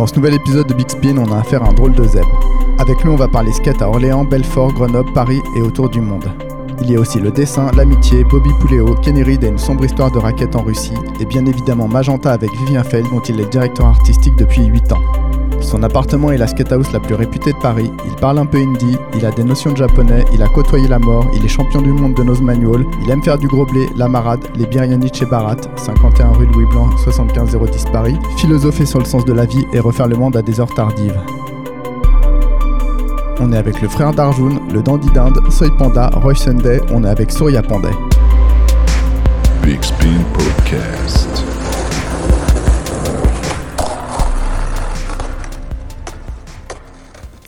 Dans ce nouvel épisode de Big Spin, on a affaire à un drôle de zèbre. Avec lui, on va parler skate à Orléans, Belfort, Grenoble, Paris et autour du monde. Il y a aussi le dessin, l'amitié, Bobby Pouléo, Kenny Reed et une sombre histoire de raquette en Russie, et bien évidemment Magenta avec Vivien Feld dont il est directeur artistique depuis 8 ans. Son appartement est la skatehouse la plus réputée de Paris, il parle un peu hindi, il a des notions de japonais, il a côtoyé la mort, il est champion du monde de nose manual, il aime faire du gros blé, la marade, les biryani chez Barat, 51 rue Louis Blanc, 75 010 Paris, philosopher sur le sens de la vie et refaire le monde à des heures tardives. On est avec le frère d'Arjun, le dandy d'Inde, Soy Panda, Roy Sunday, on est avec Surya Pandey. Big Spin Podcast.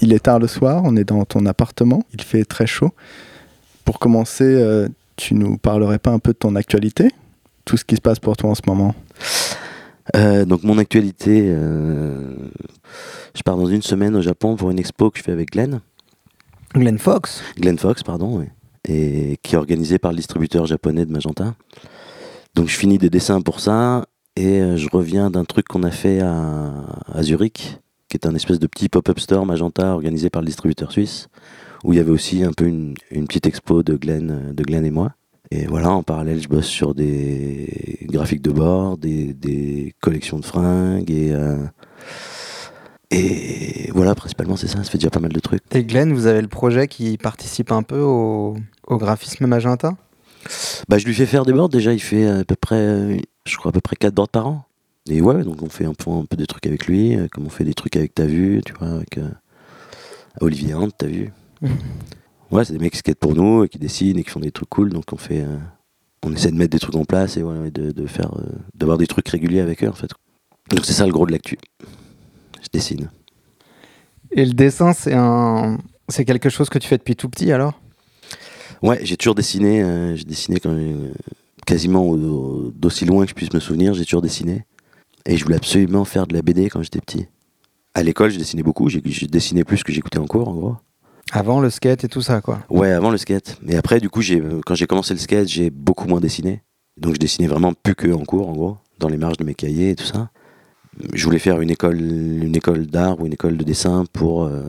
Il est tard le soir, on est dans ton appartement, il fait très chaud. Pour commencer, euh, tu nous parlerais pas un peu de ton actualité Tout ce qui se passe pour toi en ce moment? Euh, donc mon actualité, euh, je pars dans une semaine au Japon pour une expo que je fais avec Glenn, Glenn Fox? Glenn Fox pardon, ouais, et qui est organisée par le distributeur japonais de Magenta. Donc je finis des dessins pour ça et je reviens d'un truc qu'on a fait à, à Zurich, qui est un espèce de petit pop-up store Magenta organisé par le distributeur suisse, où il y avait aussi un peu une, une petite expo de Glenn, de Glenn et moi. Et voilà, en parallèle, je bosse sur des graphiques de bord, des, des collections de fringues et euh, et voilà, principalement c'est ça. Ça fait déjà pas mal de trucs. Et Glenn, vous avez le projet qui participe un peu au, au graphisme magenta? Bah, je lui fais faire des boards. Déjà, il fait à peu près, je crois à peu près 4 boards par an. Et ouais, donc on fait un peu, un peu des trucs avec lui, euh, comme on fait des trucs avec T'as vu, tu vois, avec euh, Olivier Hunt, T'as vu. Ouais, c'est des mecs qui skatent pour nous, et qui dessinent et qui font des trucs cool. Donc on fait, euh, on essaie de mettre des trucs en place et voilà, de, de faire, euh, d'avoir des trucs réguliers avec eux en fait. Donc c'est ça le gros de l'actu. Je dessine. Et le dessin, c'est un, c'est quelque chose que tu fais depuis tout petit alors? Ouais, j'ai toujours dessiné. j'ai dessiné quand quasiment au- au- d'aussi loin que je puisse me souvenir. J'ai toujours dessiné. Et je voulais absolument faire de la BD quand j'étais petit. À l'école, je dessinais beaucoup. J'ai j'ai dessiné plus que j'écoutais en cours, en gros. Avant le skate et tout ça, quoi. Ouais, avant le skate. Mais après, du coup, euh, quand j'ai commencé le skate, j'ai beaucoup moins dessiné. Donc, je dessinais vraiment plus que en cours, en gros, dans les marges de mes cahiers et tout ça. Je voulais faire une école, une école d'art ou une école de dessin pour euh,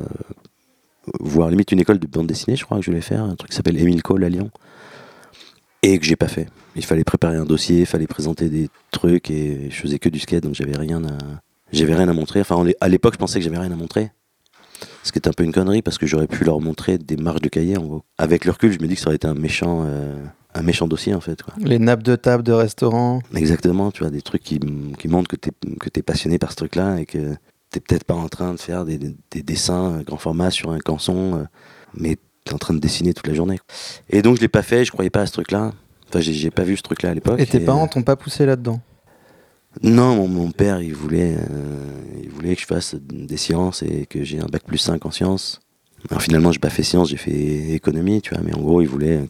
voir limite une école de bande dessinée, je crois que je voulais faire, un truc qui s'appelle Émile Cole à Lyon. Et que j'ai pas fait. Il fallait préparer un dossier, il fallait présenter des trucs et je faisais que du skate, donc j'avais rien à, j'avais rien à montrer. Enfin, à l'époque, je pensais que j'avais rien à montrer. Ce qui est un peu une connerie parce que j'aurais pu leur montrer des marges de cahier en gros. Avec le recul, je me dis que ça aurait été un méchant, euh, un méchant dossier en fait. Quoi. Les nappes de table de restaurant. Exactement, tu vois, des trucs qui, qui montrent que tu es, que t'es passionné par ce truc-là et que t'es peut-être pas en train de faire des, des- des dessins euh, grand format sur un canson, euh, mais t'es en train de dessiner toute la journée. Et donc je l'ai pas fait, je croyais pas à ce truc-là. Enfin, j'ai, j'ai pas vu ce truc-là à l'époque. Et tes parents euh, t'ont pas poussé là-dedans? Non, mon, mon père, il voulait, euh, il voulait que je fasse des sciences et que j'ai un bac plus 5 en sciences. Alors finalement, j'ai pas fait sciences, j'ai fait économie, tu vois, mais en gros, il voulait,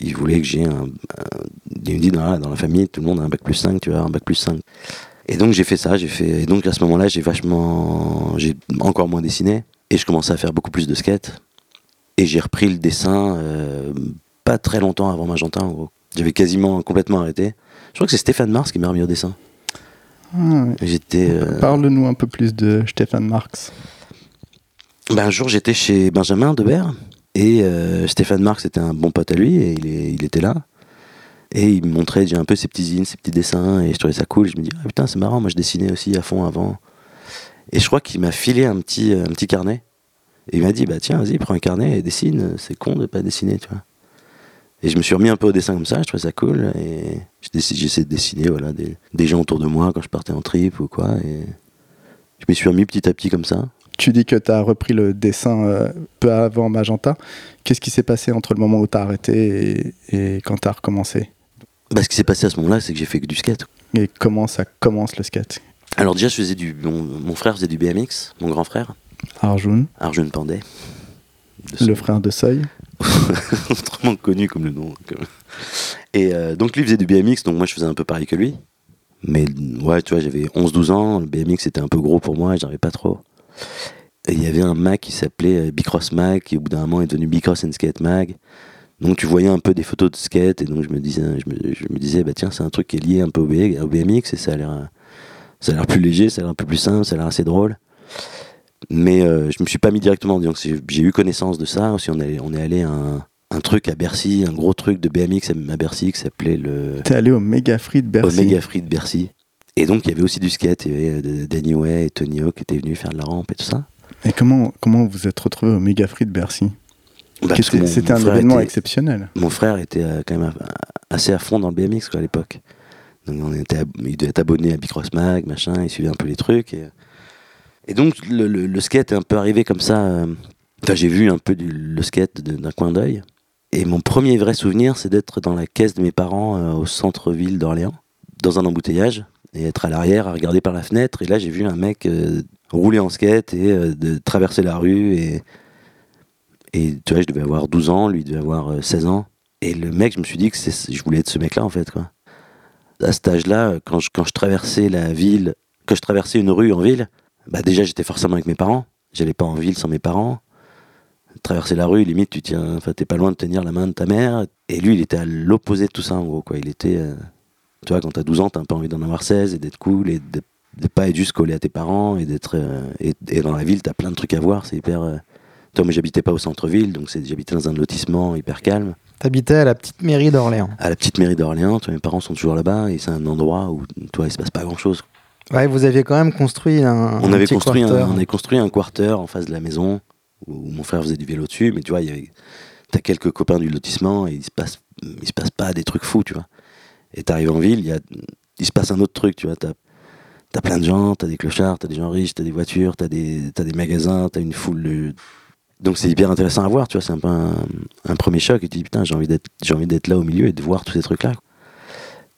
il voulait que j'ai un, un- Il me dit, dans la, dans la famille, tout le monde a un bac plus 5, tu vois, un bac plus 5. Et donc, j'ai fait ça, j'ai fait. Et donc, à ce moment-là, j'ai vachement. J'ai encore moins dessiné. Et je commençais à faire beaucoup plus de skate. Et j'ai repris le dessin euh, pas très longtemps avant Magenta, en gros. J'avais quasiment complètement arrêté. Je crois que c'est Stéphane Mars qui m'a remis au dessin. Ah, ouais. J'étais. euh, Parle-nous un peu plus de Stéphane Marx. ben, un jour, j'étais chez Benjamin Debert. Et euh, Stéphane Marx était un bon pote à lui. Et il, est- il était là. Et il me montrait déjà un peu ses petits zines, ses petits dessins. Et je trouvais ça cool. Je me dis, ah putain, c'est marrant. Moi, je dessinais aussi à fond avant. Et je crois qu'il m'a filé un petit, un petit carnet. Et il m'a dit, bah tiens, vas-y, prends un carnet et dessine. C'est con de pas dessiner, tu vois. Et je me suis remis un peu au dessin comme ça, je trouvais ça cool. Et j'essaie de dessiner voilà, des, des gens autour de moi quand je partais en trip ou quoi. Et je m'y suis remis petit à petit comme ça. Tu dis que tu as repris le dessin euh, peu avant Magenta. Qu'est-ce qui s'est passé entre le moment où tu as arrêté et, et quand tu as recommencé? Bah, ce qui s'est passé à ce moment-là, c'est que j'ai fait que du skate. Et comment ça commence le skate? Alors déjà, je faisais du, mon, mon frère faisait du BMX, mon grand frère, Arjun, Arjun Pandey. De le frère de Seuil. autrement connu comme le nom. comme- Et euh, donc lui faisait du BMX, donc moi je faisais un peu pareil que lui. Mais ouais, tu vois, j'avais 11-12 ans, le BMX était un peu gros pour moi, j'arrivais pas trop. Et il y avait un mag qui s'appelait euh, Bicross Mag, qui au bout d'un moment est devenu Bicross and Skate Mag. Donc tu voyais un peu des photos de skate, et donc je me disais, je me, je me disais bah tiens, c'est un truc qui est lié un peu au, BMX, et ça a l'air, Ça a l'air plus léger, ça a l'air un peu plus simple, ça a l'air assez drôle. Mais euh, je me suis pas mis directement en disant que c'est- j'ai eu connaissance de ça. Aussi, on est, on est allé à un, un truc à Bercy, un gros truc de BMX à Bercy qui s'appelait le T'es allé au Mega Free de Bercy. Omega Free de Bercy. Et donc, il y avait aussi du skate. Il y avait euh, Danny Way et Tony Hawk qui étaient venus faire de la rampe et tout ça. Et comment, comment vous êtes retrouvé au Mega Free de Bercy? Bah, parce que C'était un événement était- exceptionnel. Mon frère était euh, quand même assez à fond dans le BMX quoi, à l'époque. Donc on était, il devait être abonné à Bicross Mag, machin, il suivait un peu les trucs. Et, et donc le, skate est un peu arrivé comme ça. euh, enfin, j'ai vu un peu du, le skate d'un coin d'œil. Et mon premier vrai souvenir, c'est d'être dans la caisse de mes parents euh, au centre-ville d'Orléans, dans un embouteillage, et être à l'arrière, à regarder par la fenêtre. Et là, j'ai vu un mec euh, rouler en skate et traverser la rue. Et, et tu vois, je devais avoir 12 ans, lui devait avoir euh, 16 ans. Et le mec, je me suis dit que je voulais être ce mec-là, en fait. À cet âge-là, quand je, quand je traversais la ville, quand je traversais une rue en ville, bah déjà, j'étais forcément avec mes parents. J'allais pas en ville sans mes parents. Traverser la rue, limite, tu tiens, enfin, t'es pas loin de tenir la main de ta mère. Et lui, il était à l'opposé de tout ça, en gros, quoi. Il était, euh, tu vois, quand t'as 12 ans, t'as un peu envie d'en avoir 16 et d'être cool et de, de pas être juste collé à tes parents et d'être, euh, et, et dans la ville, t'as plein de trucs à voir. C'est hyper, euh, toi, moi, j'habitais pas au centre-ville, donc c'est- j'habitais dans un lotissement hyper calme T'habitais à la petite mairie d'Orléans. à la petite mairie d'Orléans. Mes parents sont toujours là-bas et c'est un endroit où toi, il se passe pas grand-chose. Ouais, vous aviez quand même construit un. On un avait construit un, quarter. on avait construit un quarter en face de la maison où mon frère faisait du vélo dessus, mais tu vois, t'as quelques copains du lotissement et il se passe il se passe pas des trucs fous, tu vois. Et t'arrives en ville, il y a il se passe un autre truc, tu vois. T'as as plein de gens, t'as des clochards, t'as des gens riches, t'as des voitures, t'as des t'as des magasins, t'as une foule. de- Donc c'est hyper intéressant à voir, tu vois. C'est un peu un, un premier choc. Et tu dis putain, j'ai envie d'être j'ai envie d'être là au milieu et de voir tous ces trucs là.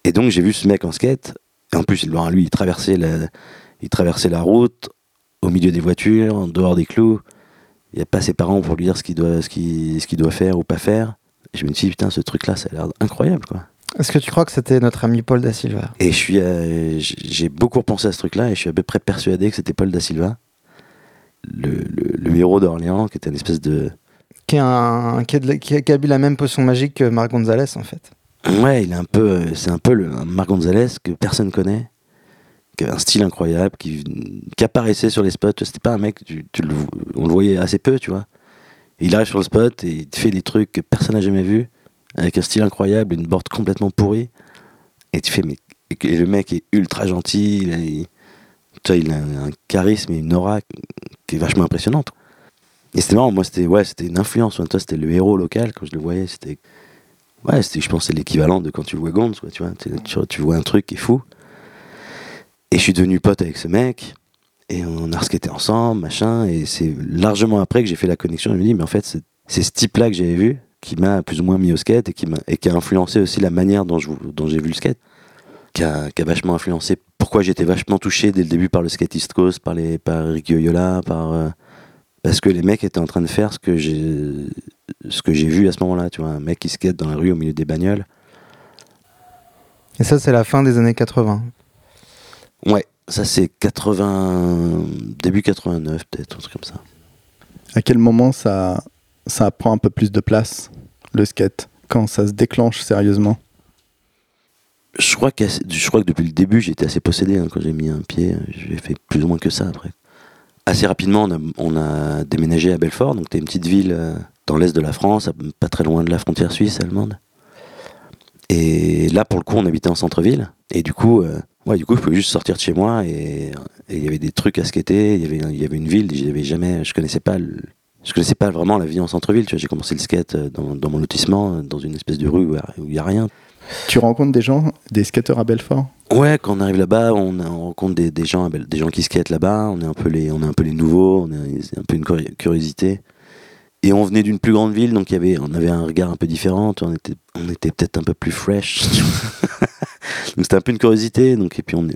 Et donc j'ai vu ce mec en skate. Et en plus, lui, lui, il traversait la, il traversait la route au milieu des voitures, en dehors des clous. Il n'y a pas ses parents pour lui dire ce qu'il doit, ce qu'il, ce qu'il doit faire ou pas faire. Et je me dis, putain, ce truc-là, ça a l'air incroyable, quoi. Est-ce que tu crois que c'était notre ami Paul Da Silva? Et je suis, euh, j'ai beaucoup repensé à ce truc-là et je suis à peu près persuadé que c'était Paul da Silva, le, le- le héros d'Orléans, qui était une espèce de. qui, est un, qui, est de la- qui a, qui a bu la même potion magique que Marc Gonzalez en fait. Ouais, il est un peu, euh, c'est un peu le, un Marc Gonzalez que personne connaît, qui a un style incroyable, qui, apparaissait sur les spots. C'était pas un mec, on le voyait assez peu, tu vois. Il arrive sur le spot et il fait des trucs que personne n'a jamais vu, avec un style incroyable, une board complètement pourrie. Et tu fais, mais et le mec est ultra gentil, il a, il a un charisme et une aura qui est vachement impressionnante. Et c'était marrant, moi c'était ouais, c'était une influence. Toi, c'était le héros local quand je le voyais. C'était ouais, je pense, c'est l'équivalent de quand tu vois Gonz, quoi. Tu vois, tu, tu, vois un truc qui est fou. Et je suis devenu pote avec ce mec. Et on a skaté ensemble, machin. Et c'est largement après que j'ai fait la connexion. Je me dis, mais en fait, c'est, ce type-là que j'avais vu qui m'a plus ou moins mis au skate et qui, m'a, et qui a influencé aussi la manière dont, je, dont j'ai vu le skate. Qui a, qui a vachement influencé pourquoi j'étais vachement touché dès le début par le skate East Coast, par, les, par Ricky Oyola, par, euh, parce que les mecs étaient en train de faire ce que j'ai, ce que j'ai vu à ce moment-là. Tu vois, un mec qui skate dans la rue au milieu des bagnoles. Et ça, c'est la fin des années 80. Ouais, ça c'est 80, début 89 peut-être, un truc comme ça. À quel moment ça, ça prend un peu plus de place, le skate Quand ça se déclenche sérieusement? Je crois, que je crois que depuis le début, j'étais assez possédé. hein, quand j'ai mis un pied, j'ai fait plus ou moins que ça après. Assez rapidement, on a, on a déménagé à Belfort, donc c'était une petite ville euh, dans l'est de la France, pas très loin de la frontière suisse allemande. Et là, pour le coup, on habitait en centre-ville. Et du coup, euh, ouais, du coup, je pouvais juste sortir de chez moi et il y avait des trucs à skater. Il y avait, il y avait une ville, j'avais jamais, je connaissais pas, le- je connaissais pas vraiment la vie en centre-ville. J'ai commencé le skate euh, dans, dans mon lotissement, euh, dans une espèce de rue où il y a rien. Tu rencontres des gens, des skateurs à Belfort? Ouais, quand on arrive là-bas, on, on rencontre des, des gens, des gens qui skatent là-bas. On est un peu les, on est un peu les nouveaux. On est, un peu une curi- curiosité. Et on venait d'une plus grande ville, donc y avait, on avait un regard un peu différent. On était, on était peut-être un peu plus fresh. donc c'était un peu une curiosité. Donc et puis on, il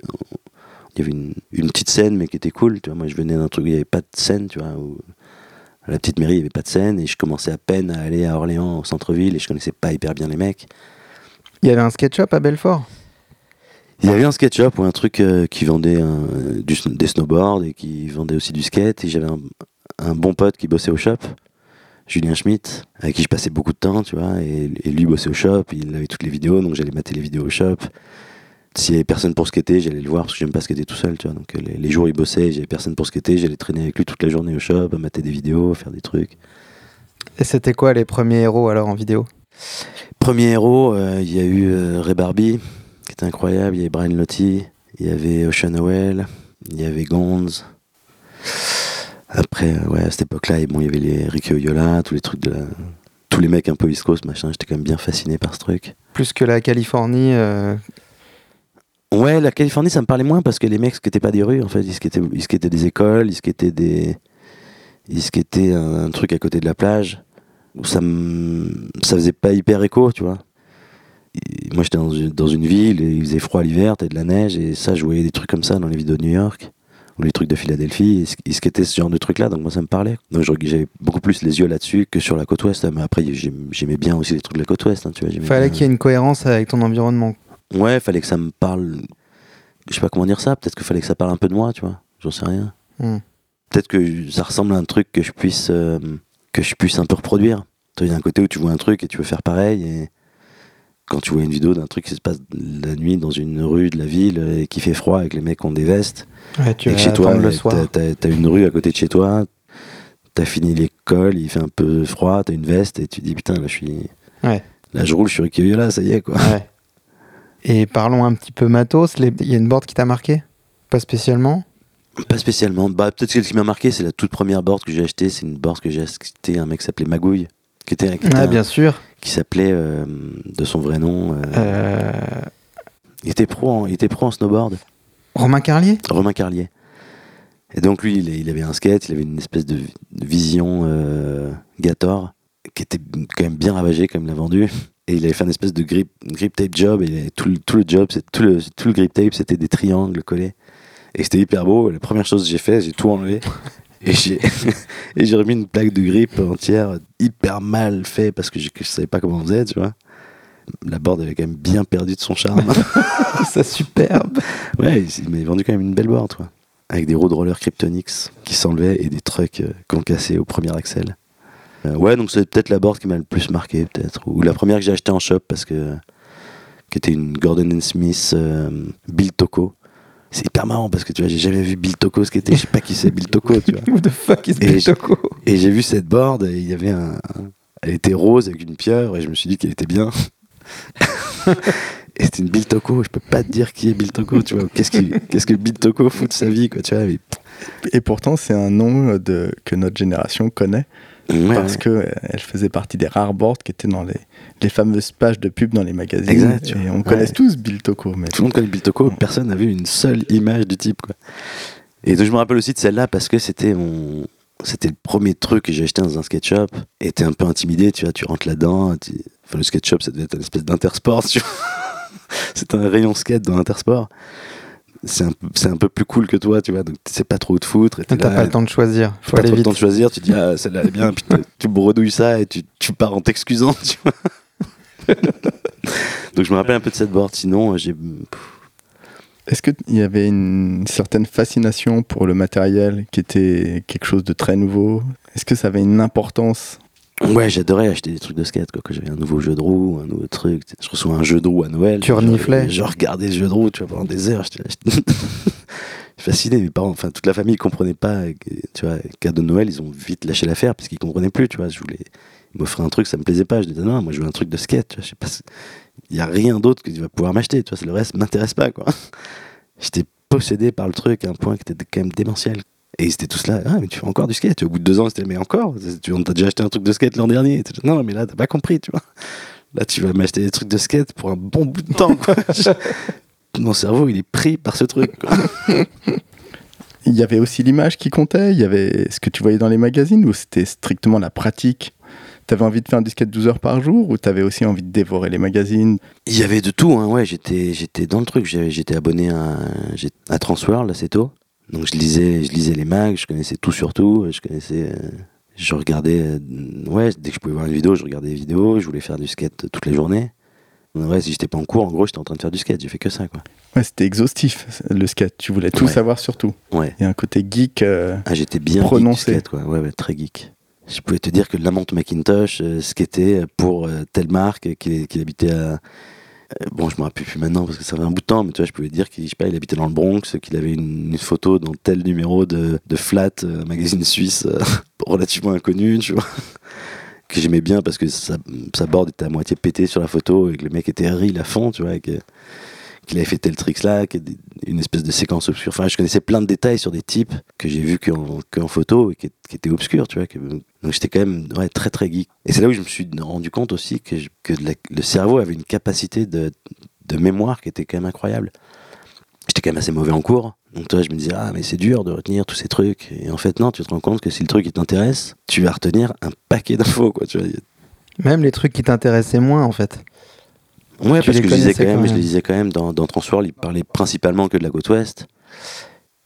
y avait une, une petite scène, mais qui était cool. Tu vois, moi je venais d'un truc où il n'y avait pas de scène, tu vois. où- à la petite mairie, il n'y avait pas de scène, et je commençais à peine à aller à Orléans, au centre-ville, et je connaissais pas hyper bien les mecs. Il y avait un skate shop à Belfort? Il y avait un skate shop ou un truc euh, qui vendait un- du, sn- des snowboards et qui vendait aussi du skate. Et j'avais un, un bon pote qui bossait au shop, Julien Schmitt, avec qui je passais beaucoup de temps, tu vois. Et, et lui bossait au shop, il avait toutes les vidéos, donc j'allais mater les vidéos au shop. s'il y avait personne pour skater, j'allais le voir parce que j'aime pas skater tout seul, tu vois. Donc les, les jours où il bossait, j'avais personne pour skater, j'allais traîner avec lui toute la journée au shop, à mater des vidéos, à faire des trucs. Et c'était quoi les premiers héros alors en vidéo? Premier héros, euh, il y a eu euh, Ray Barbie, qui était incroyable, il y avait Brian Lottie, il y avait Ocean Howell, il y avait Gonz. Après, euh, ouais, à cette époque-là, bon, il y avait les Ricky Oyola, tous les trucs de la... Tous les mecs un peu East Coast, machin, j'étais quand même bien fasciné par ce truc. Plus que la Californie. euh, Ouais, la Californie, ça me parlait moins parce que les mecs skataient pas des rues, en fait. Ils skataient, ils des écoles, ils skataient des. Ils skataient un, un truc à côté de la plage. Où ça me. Ça faisait pas hyper écho, tu vois. Et moi, j'étais dans une, dans une ville, et il faisait froid l'hiver, t'avais de la neige, et ça, je voyais des trucs comme ça dans les vidéos de New York, ou les trucs de Philadelphie. Ils, skataient ce genre de trucs-là, donc moi, ça me parlait. Donc, j'avais beaucoup plus les yeux là-dessus que sur la côte ouest. Mais après, j'aim- j'aimais bien aussi les trucs de la côte ouest, hein, tu vois. Fallait qu'il y ait une cohérence avec ton environnement. Ouais, fallait que ça me parle. Je sais pas comment dire ça. Peut-être qu'il fallait que ça parle un peu de moi, tu vois. J'en sais rien. Hmm. Peut-être que ça ressemble à un truc que je puisse euh, que je puisse un peu reproduire. Il y a un côté où tu vois un truc et tu veux faire pareil. Et quand tu vois une vidéo d'un truc qui se passe la nuit dans une rue de la ville et qui fait froid avec les mecs ont des vestes, Ouais, tu et que chez toi, t'as- une rue à côté de chez toi, t'as fini l'école, il fait un peu froid, t'as une veste et tu te dis putain là je suis. Ouais. Là je roule, je suis Ricky là, ça y est quoi. Ouais. Et parlons un petit peu matos. les- Il y a une board qui t'a marqué? Pas spécialement? Pas spécialement. Bah, peut-être que ce qui m'a marqué, c'est la toute première board que j'ai achetée. C'est une board que j'ai achetée un mec qui s'appelait Magouille, qui était, qui était Ah, un- bien sûr. Qui s'appelait euh, de son vrai nom. euh, Euh, il était pro, en, il était pro en snowboard. Romain Carlier? Romain Carlier. Et donc lui, il, il avait un skate, il avait une espèce de vi- de vision euh, Gator qui était quand même bien ravagée quand il l'a vendu. Et il avait fait une espèce de grip, grip tape job. Et tout, le, tout le job, c'est- tout le, tout le grip tape, c'était des triangles collés. Et c'était hyper beau. La première chose que j'ai fait, j'ai tout enlevé. Et j'ai remis une plaque de grip entière hyper mal fait parce que je, je savais pas comment on faisait, tu vois. La board avait quand même bien perdu de son charme. C'est superbe. Ouais, il m'a vendu quand même une belle board, toi. Avec des road rollers Kryptonix qui s'enlevaient et des trucks euh, concassés au premier axel. Euh, ouais, donc c'est peut-être la board qui m'a le plus marqué, peut-être. Ou la première que j'ai achetée en shop parce que. qui était une Gordon Smith euh, Bill Toko. C'est hyper marrant parce que tu vois, j'ai jamais vu Bill Toko ce qu'était. Je sais pas qui c'est Bill Toko, tu vois. Who the fuck is Bill Toko Et j'ai vu cette board et il y avait un. Elle était rose avec une pieuvre et je me suis dit qu'elle était bien. et c'était une Bill Toko. Je peux pas te dire qui est Bill Toko, tu vois. Qu'est-ce qui- qu'est-ce que Bill Toko fout de sa vie, quoi, tu vois. mais- Et pourtant, c'est un nom de, que notre génération connaît Ouais, parce ouais. que euh, elle faisait partie des rares boards qui étaient dans les, les fameuses pages de pub dans les magazines. Exact, et on connaît Ouais. tous Bill Toko, mais Tout le monde connaît Bill Toko, personne n'a vu une seule image du type, quoi. Et donc je me rappelle aussi de celle-là parce que c'était mon. C'était le premier truc que j'ai acheté dans un skate shop. Et t'es un peu intimidé, tu vois, tu rentres là-dedans. tu- Enfin, le skate shop, ça devait être une espèce d'intersport, tu vois. C'est un rayon skate dans l'intersport. C'est un, un peu plus cool que toi, tu vois, donc tu sais pas trop où te foutre. et t'es T'as là, pas le temps de choisir. Faut pas aller trop le vite. temps de choisir, tu dis ah celle-là elle est bien, puis tu- bredouilles ça et tu, tu pars en t'excusant, tu vois. Donc je me rappelle un peu de cette board, sinon euh, j'ai est-ce qu'il y avait une certaine fascination pour le matériel qui était quelque chose de très nouveau? Est-ce que ça avait une importance Ouais, j'adorais acheter des trucs de skate quoi, quand j'avais un nouveau jeu de roue, un nouveau truc. Je reçois un jeu de roue à Noël. Tu reniflais Je, regardais le jeu de roue, tu vois, pendant des heures. J'étais fasciné. Mes parents, enfin toute la famille comprenait pas. Tu vois, cadeau de Noël, ils ont vite lâché l'affaire parce qu'ils comprenaient plus. Tu vois, je voulais ils m'offraient un truc, ça me plaisait pas. Je disais non, moi je veux un truc de skate. Tu vois, je sais pas. Il y a rien d'autre que tu vas pouvoir m'acheter. Tu vois, le reste m'intéresse pas quoi. J'étais possédé par le truc à un point qui était quand même démentiel. Et ils étaient tous là, ah, mais tu fais encore du skate. Au bout de deux ans, c'était, mais encore? Tu on t'a déjà acheté un truc de skate l'an dernier. Non, mais là, t'as pas compris, tu vois. Là, tu vas m'acheter des trucs de skate pour un bon bout de temps, quoi. Mon cerveau, il est pris par ce truc, quoi. Il y avait aussi l'image qui comptait Il y avait ce que tu voyais dans les magazines ou c'était strictement la pratique? T'avais envie de faire du skate 12 heures par jour ou t'avais aussi envie de dévorer les magazines? Il y avait de tout, hein, ouais. J'étais, j'étais dans le truc. J'étais abonné à, à Transworld assez tôt. Donc, je lisais, je lisais les mags, je connaissais tout sur tout. Je connaissais. euh, je regardais. euh, ouais, dès que je pouvais voir une vidéo, je regardais les vidéos. Je voulais faire du skate toute la journée. Ouais, si j'étais pas en cours, en gros, j'étais en train de faire du skate. J'ai fait que ça, quoi. Ouais, c'était exhaustif le skate. Tu voulais tout Ouais. savoir sur tout. Ouais. Il y a un côté geek. euh, Ah, j'étais bien Prononcé. geek du skate, quoi. Ouais, ouais, très geek. Je pouvais te dire que Lamont McIntosh euh, skatait pour telle marque, qu'il habitait à, bon, je me rappelle plus maintenant parce que ça fait un bout de temps, mais tu vois, je pouvais dire qu'il je sais pas, il habitait dans le Bronx, qu'il avait une, une photo dans tel numéro de, de Flat, euh, magazine suisse euh, relativement inconnu, tu vois. Que j'aimais bien parce que sa, sa board était à moitié pétée sur la photo et que le mec était real à fond, tu vois, et qu'il avait fait tel tricks là, une espèce de séquence obscure. Enfin, je connaissais plein de détails sur des types que j'ai vus qu'en qu'en photo et qui, qui étaient obscurs, tu vois. Donc j'étais quand même ouais, très très geek. Et c'est là où je me suis rendu compte aussi que, je- que la- le cerveau avait une capacité de, de mémoire qui était quand même incroyable. J'étais quand même assez mauvais en cours. Donc toi, je me disais, ah, mais c'est dur de retenir tous ces trucs. Et en fait, non, tu te rends compte que si le truc il t'intéresse, tu vas retenir un paquet d'infos, quoi. Tu vois. Même les trucs qui t'intéressaient moins, en fait. Ouais, Tu parce que je lisais quand même, quand je même. les lisais quand même dans, dans Transworld, il parlait principalement que de la côte ouest.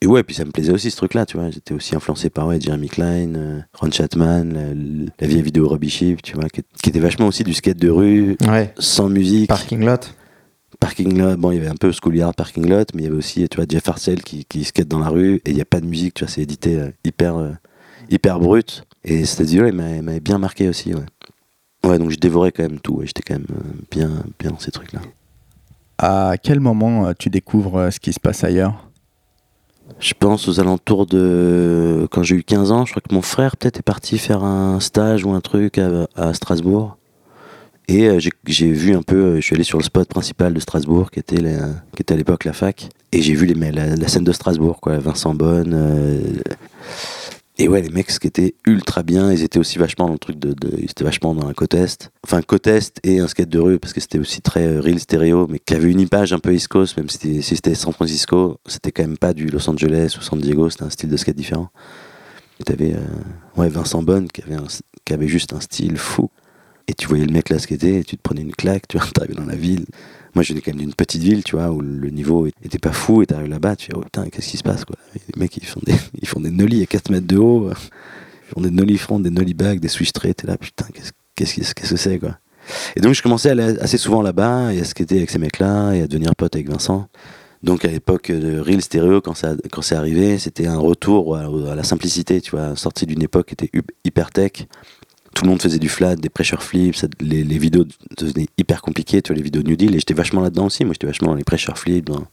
Et ouais, puis ça me plaisait aussi ce truc-là, tu vois. J'étais aussi influencé par ouais, Jeremy Klein, euh, Ron Chatman, la, la vieille vidéo Robbie Sheep, tu vois, qui, qui était vachement aussi du skate de rue, Ouais. sans musique. Parking lot. Parking lot, bon, il y avait un peu Schoolyard Parking lot, mais il y avait aussi, tu vois, Jeff Arcel qui, qui skate dans la rue, et il n'y a pas de musique, tu vois, c'est édité euh, hyper, euh, hyper brut. Et cette vidéo-là, il m'avait bien marqué aussi, ouais. Ouais, donc je dévorais quand même tout, ouais, j'étais quand même bien, bien dans ces trucs-là. À quel moment tu découvres ce qui se passe ailleurs? Je pense aux alentours de. Quand j'ai eu 15 ans, je crois que mon frère peut-être est parti faire un stage ou un truc à, Strasbourg. Et euh, j'ai- vu un peu, euh, je suis allé sur le spot principal de Strasbourg, qui était, qui était à l'époque la fac. Et j'ai vu les, la, la scène de Strasbourg, quoi. Vincent Bonne. euh, et ouais, les mecs qui étaient ultra bien, ils étaient aussi vachement dans le truc de. ils étaient vachement dans la côte Est. Enfin, côte Est et un skate de rue, parce que c'était aussi très euh, real stéréo, mais qui avait une image un peu East même si c'était San Francisco, c'était quand même pas du Los Angeles ou San Diego, c'était un style de skate différent. Et t'avais euh, ouais, Vincent Bonne qui avait, un- qui avait juste un style fou. Et tu voyais le mec là skater, et tu te prenais une claque, tu vois, t'arrivais dans la ville. Moi, je venais quand même d'une petite ville, tu vois, où le niveau était pas fou, et t'arrives là-bas, tu fais, oh putain, qu'est-ce qui se passe, quoi. Les mecs, ils font des, ils font des nollies à 4 mètres de haut, ils font des nollies front, des nollies back, des switch straight, et là, putain, qu'est-ce que c'est, quoi. Et donc, je commençais à aller assez souvent là-bas, et à skater avec ces mecs-là, et à devenir pote avec Vincent. Donc, à l'époque de Real Stereo, quand, c'est arrivé, c'était un retour à, la simplicité, tu vois, sorti d'une époque qui était hyper tech. Tout le monde faisait du flat, des pressure flips, ça- les, les vidéos devenaient hyper compliquées, tu vois, les vidéos New Deal, et j'étais vachement là-dedans aussi. Moi, j'étais vachement dans les pressure flips. dans-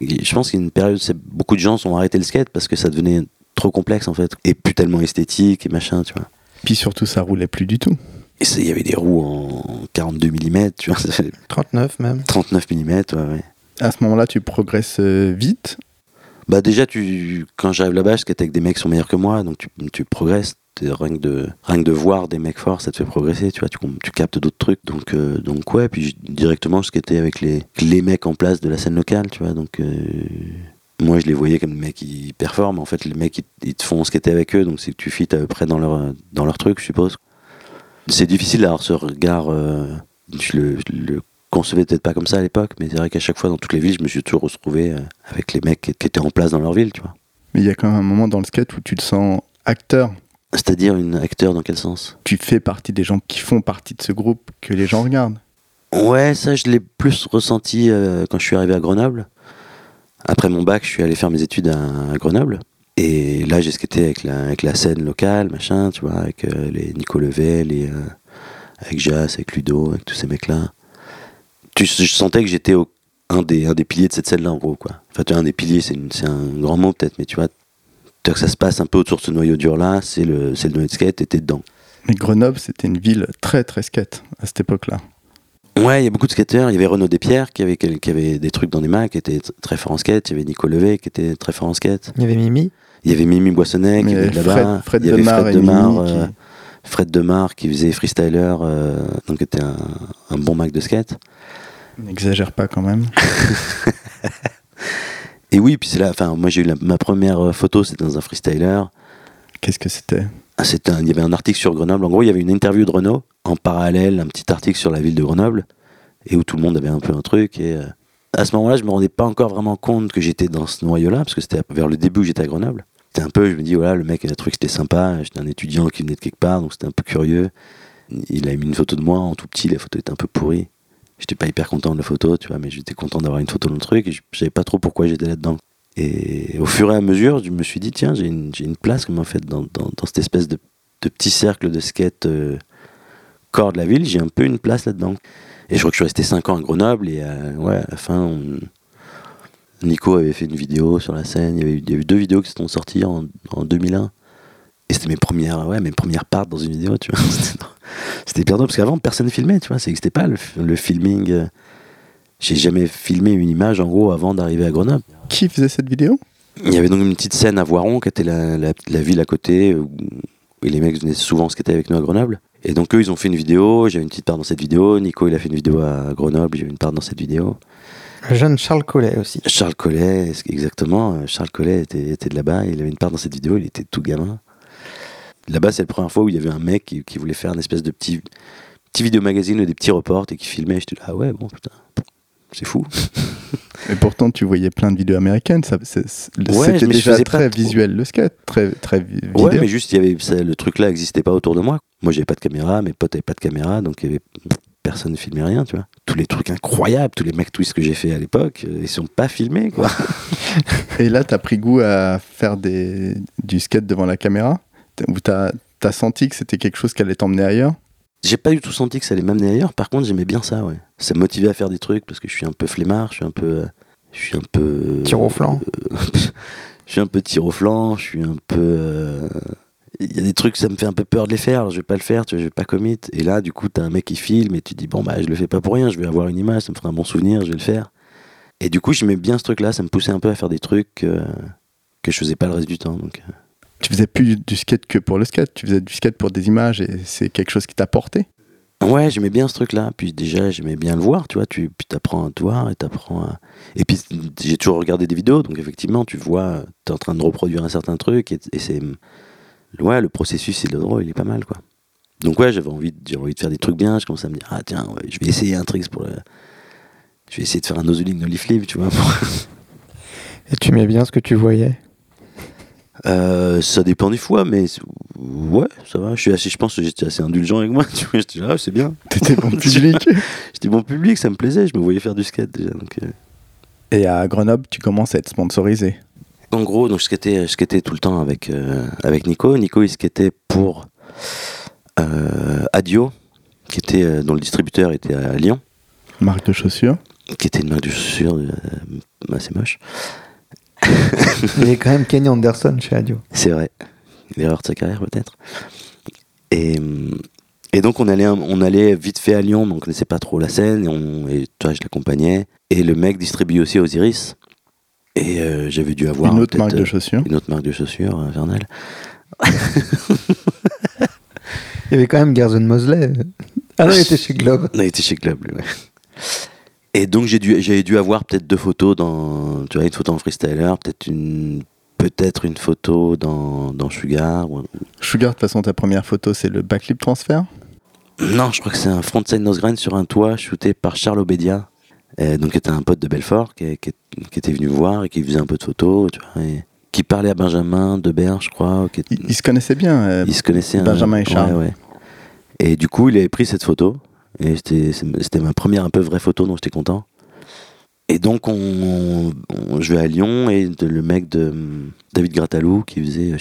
Je pense qu'il y a une période, c'est- beaucoup de gens ont arrêté le skate parce que ça devenait trop complexe, en fait, et plus tellement esthétique et machin, tu vois. Puis surtout, ça roulait plus du tout. Et il y avait des roues en 42 mm, tu vois, ça fait 39 même. 39 mm, ouais, ouais. À ce moment-là, tu progresses euh, vite. Bah déjà, tu, quand j'arrive là-bas, je skate avec des mecs qui sont meilleurs que moi, donc tu, tu progresses. Rien que, de, rien de voir des mecs forts, ça te fait progresser, tu vois, tu, captes d'autres trucs. Donc, euh, donc ouais, puis directement, je skatais avec les, les mecs en place de la scène locale, tu vois. Donc, euh, moi, je les voyais comme des mecs qui performent. En fait, les mecs, ils, ils te font skater avec eux, donc c'est que tu fites à peu près dans leur, dans leur truc, je suppose. C'est difficile d'avoir ce regard. euh, le concevais peut-être pas comme ça à l'époque, mais c'est vrai qu'à chaque fois, dans toutes les villes, je me suis toujours retrouvé euh, avec les mecs qui, qui étaient en place dans leur ville, tu vois. Mais il y a quand même un moment dans le skate où tu te sens acteur. C'est-à-dire une acteur dans quel sens? Tu fais partie des gens qui font partie de ce groupe que les gens regardent. Ouais, ça je l'ai plus ressenti euh, quand je suis arrivé à Grenoble. Après mon bac, je suis allé faire mes études à, à Grenoble. Et là, j'ai skaté avec la, avec la scène locale, machin, tu vois, avec euh, les Nico Level, les, euh, avec Jas, avec Ludo, avec tous ces mecs-là. Tu, je sentais que j'étais un, des, un des piliers de cette scène-là, en gros, quoi. Enfin, tu vois, un des piliers, c'est un grand mot peut-être, mais tu vois, tu vois que ça se passe un peu autour de ce noyau dur-là, c'est le, c'est le noyau de skate, et t'es dedans. Mais Grenoble, c'était une ville très très skate à cette époque-là. Ouais, il y a beaucoup de skateurs. Il y avait Renaud Despierres qui avait, qui avait des trucs dans des macs, qui était très fort en skate. Il y avait Nico Levé qui était très fort en skate. Il y avait Mimi. Il y avait Mimi Boissonnet qui Mais venait de Fred- là-bas. Fred il y avait Demar Fred Demar, qui- euh, Fred Demar qui faisait freestyler, euh, donc qui était un, un bon mac de skate. N'exagère pas quand même. Et oui, puis c'est là, enfin, moi j'ai eu la- ma première euh, photo, c'était dans un freestyler. Qu'est-ce que c'était? Ah, il y avait un article sur Grenoble. En gros, il y avait une interview de Renault, en parallèle, un petit article sur la ville de Grenoble, et où tout le monde avait un peu un truc. Et euh, à ce moment-là, je me rendais pas encore vraiment compte que j'étais dans ce noyau-là, parce que c'était vers le début où j'étais à Grenoble. C'était un peu, je me dis, voilà, le mec, il a trouvé que c'était sympa. J'étais un étudiant qui venait de quelque part, donc c'était un peu curieux. Il a mis une photo de moi en tout petit, la photo était un peu pourrie. J'étais pas hyper content de la photo, tu vois, mais j'étais content d'avoir une photo dans le truc, et je savais pas trop pourquoi j'étais là-dedans. Et au fur et à mesure, je me suis dit, tiens, j'ai une, une place comme en fait dans, dans, cette espèce de, de petit cercle de skate euh, corps de la ville, j'ai un peu une place là-dedans. Et je crois que je suis resté 5 ans à Grenoble et euh, ouais, à la fin, Nico avait fait une vidéo sur la scène. Il y, avait, il y a eu deux vidéos qui sont sorties en, en 2001. Et c'était mes premières, ouais, mes premières parts dans une vidéo, tu vois. C'était- hyper drôle parce qu'avant, personne ne filmait, tu vois. Ça n'existait pas le, le filming. euh. J'ai jamais filmé une image en gros avant d'arriver à Grenoble. Qui faisait cette vidéo? Il y avait donc une petite scène à Voiron qui était la, la- la ville à côté où, les mecs venaient souvent skater avec nous à Grenoble. Et donc eux ils ont fait une vidéo, j'avais une petite part dans cette vidéo, Nico il a fait une vidéo à Grenoble, j'ai eu une part dans cette vidéo. Le jeune Charles Collet aussi. Charles Collet, exactement, euh, Charles Collet était, était de là-bas, il avait une part dans cette vidéo, il était tout gamin. Là-bas c'est la première fois où il y avait un mec qui, qui voulait faire une espèce de petit, petit vidéo magazine ou des petits reports et qui filmait, j'étais là, ah ouais bon putain, c'est fou. Et pourtant, tu voyais plein de vidéos américaines. ça- c'est- c'est- Ouais, C'était déjà très trop. visuel le skate, très très vi- Ouais, vidéo. mais juste, il y avait, ça, le truc là n'existait pas autour de moi. Moi, j'avais pas de caméra, mes potes avaient pas de caméra, donc il y avait personne ne filmait rien, tu vois. Tous les trucs incroyables, tous les mecs twists que j'ai fait à l'époque, euh, ils sont pas filmés, quoi. Et là, t'as pris goût à faire des, du skate devant la caméra? T'as- Ou t'as as senti que c'était quelque chose qui allait t'emmener ailleurs? J'ai pas du tout senti que ça allait m'amener ailleurs. Par contre, j'aimais bien ça, ouais. Ça me motivait à faire des trucs parce que je suis un peu flemmard, je suis un peu, euh, je suis un peu euh, Tir au flanc. je suis un peu tir au flanc, je suis un peu. euh, Il y a des trucs, ça me fait un peu peur de les faire. alors je vais pas le faire, tu vois, je vais pas commit. Et là, du coup, t'as un mec qui filme et tu te dis bon bah je le fais pas pour rien, je vais avoir une image, ça me fera un bon souvenir, je vais le faire. Et du coup, j'aimais bien ce truc-là, ça me poussait un peu à faire des trucs euh, que je faisais pas le reste du temps. Donc, euh. Tu faisais plus du skate que pour le skate, tu faisais du skate pour des images et c'est quelque chose qui t'a porté? Ouais, j'aimais bien ce truc-là. Puis déjà, j'aimais bien le voir, tu vois. Tu puis t'apprends à te voir et t'apprends à... Et puis, j'ai toujours regardé des vidéos, donc effectivement, tu vois, t'es en train de reproduire un certain truc et, et c'est... Ouais, le processus, il est drôle, il est pas mal, quoi. Donc ouais, j'avais envie, de- j'avais envie de faire des trucs bien. Je commençais à me dire, ah tiens, ouais, je vais essayer un trick pour le... Je vais essayer de faire un noseling nollie flip, tu vois. pour- Et tu aimais bien ce que tu voyais? Euh, ça dépend des fois, mais ouais, ça va. Je suis assez, je pense que j'étais assez indulgent avec moi. Tu vois, j'étais là, ah, c'est bien. T'étais bon public. J'étais bon public, ça me plaisait. Je me voyais faire du skate déjà. Donc, euh. Et à Grenoble, tu commences à être sponsorisé. En gros, donc je skatais, je skatais tout le temps avec, euh, avec Nico. Nico, il skatait pour Adio, qui était, dont le distributeur était à Lyon, Marque de chaussures. qui était une marque de chaussures assez moche. Il est quand même Kenny Anderson chez Adio. C'est vrai. L'erreur de sa carrière, peut-être. Et, hum, et donc, on allait, on allait vite fait à Lyon, mais on connaissait pas trop la scène. Et, on, et toi, je l'accompagnais. Et le mec distribue aussi Osiris. Et euh, j'avais dû avoir. Une autre marque de euh, chaussures. Une autre marque de chaussures, euh, infernale. Il y avait quand même Gerson Mosley. Ah non, il était chez Globe. A été chez Club, lui, ouais. Et donc j'ai dû, j'avais dû avoir peut-être deux photos dans, tu vois, une photo en freestyler, peut-être une, peut-être une photo dans, dans Sugar. ou Sugar, de toute façon, ta première photo, c'est le backflip transfert. Non, je crois que c'est un frontside nose grind sur un toit shooté par Charles Obedia, euh, donc qui était un pote de Belfort, qui, qui- qui était venu voir et qui faisait un peu de photos, tu vois, et qui parlait à Benjamin Debert, je crois, qui Ils, ils se connaissaient bien. euh, il se connaissait un- Benjamin et Charles. Ouais, ouais. Et du coup, il avait pris cette photo. Et c'était ma première un peu vraie photo, donc j'étais content. Et donc, on, on- je vais à Lyon et de- le mec de David Gratalou qui faisait,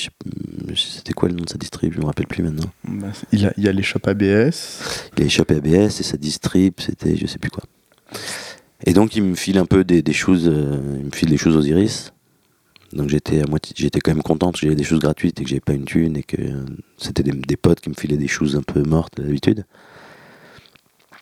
c'était quoi le nom de sa distrib, je me rappelle plus maintenant. bah, il, y a, il y a les shops ABS. Il avait chopé ABS et sa distrib, c'était je sais plus quoi. Et donc, il me file un peu des, des choses, euh, il me file des choses aux iris. Donc j'étais à moitié, j'étais quand même content parce que j'avais des choses gratuites et que j'avais pas une thune et que euh, c'était des, des potes qui me filaient des choses un peu mortes d'habitude.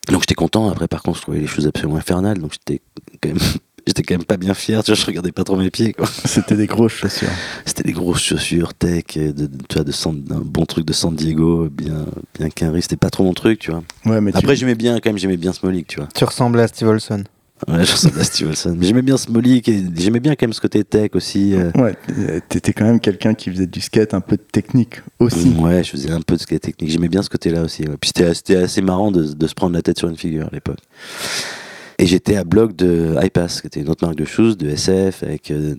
Donc j'étais content. Après, par contre, je trouvais les choses absolument infernales. Donc j'étais quand même, j'étais quand même pas bien fier. Tu vois, je regardais pas trop mes pieds. Quoi. C'était des grosses chaussures. C'était des grosses chaussures tech, de, de- tu vois, de San- d'un bon truc de San Diego, bien, bien quinri. C'était pas trop mon truc, tu vois. Ouais, mais tu- Après, j'aimais bien, quand même, j'aimais bien Smolik, tu vois. Tu ressemblais à Steve Olson. Ouais, Wilson. J'aimais bien Smolik et j'aimais bien quand même ce côté tech aussi. euh. Ouais, t'étais quand même quelqu'un qui faisait du skate un peu technique aussi. Ouais, je faisais un peu de skate technique. J'aimais bien ce côté-là aussi. ouais. Puis c'était assez marrant de, de se prendre la tête sur une figure à l'époque. Et j'étais à blog de iPass, qui était une autre marque de shoes, de SF, avec euh,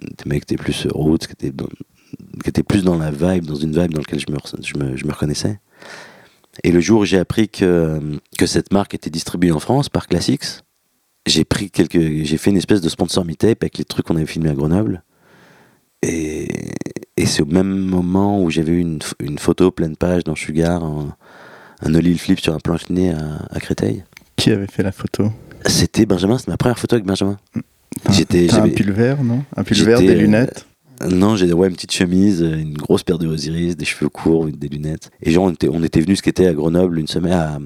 des mecs qui étaient plus roots, qui étaient, dans- qui étaient plus dans la vibe, dans une vibe dans laquelle je me, je me, je me reconnaissais. Et le jour où j'ai appris que, que cette marque était distribuée en France par Classics, j'ai pris quelques, j'ai fait une espèce de sponsor meetup avec les trucs qu'on avait filmés à Grenoble. Et, et c'est au même moment où j'avais eu une, une photo pleine page dans Sugar, un, un ollie flip sur un planche-nez à, à Créteil. Qui avait fait la photo? C'était Benjamin, c'était ma première photo avec Benjamin. J'étais- un pull vert, non? Un pull vert, des euh, lunettes? Non, j'ai ouais, une petite chemise, euh, une grosse paire de Osiris, des cheveux courts, des lunettes. Et genre, on était, on était venu skater à Grenoble une semaine, à,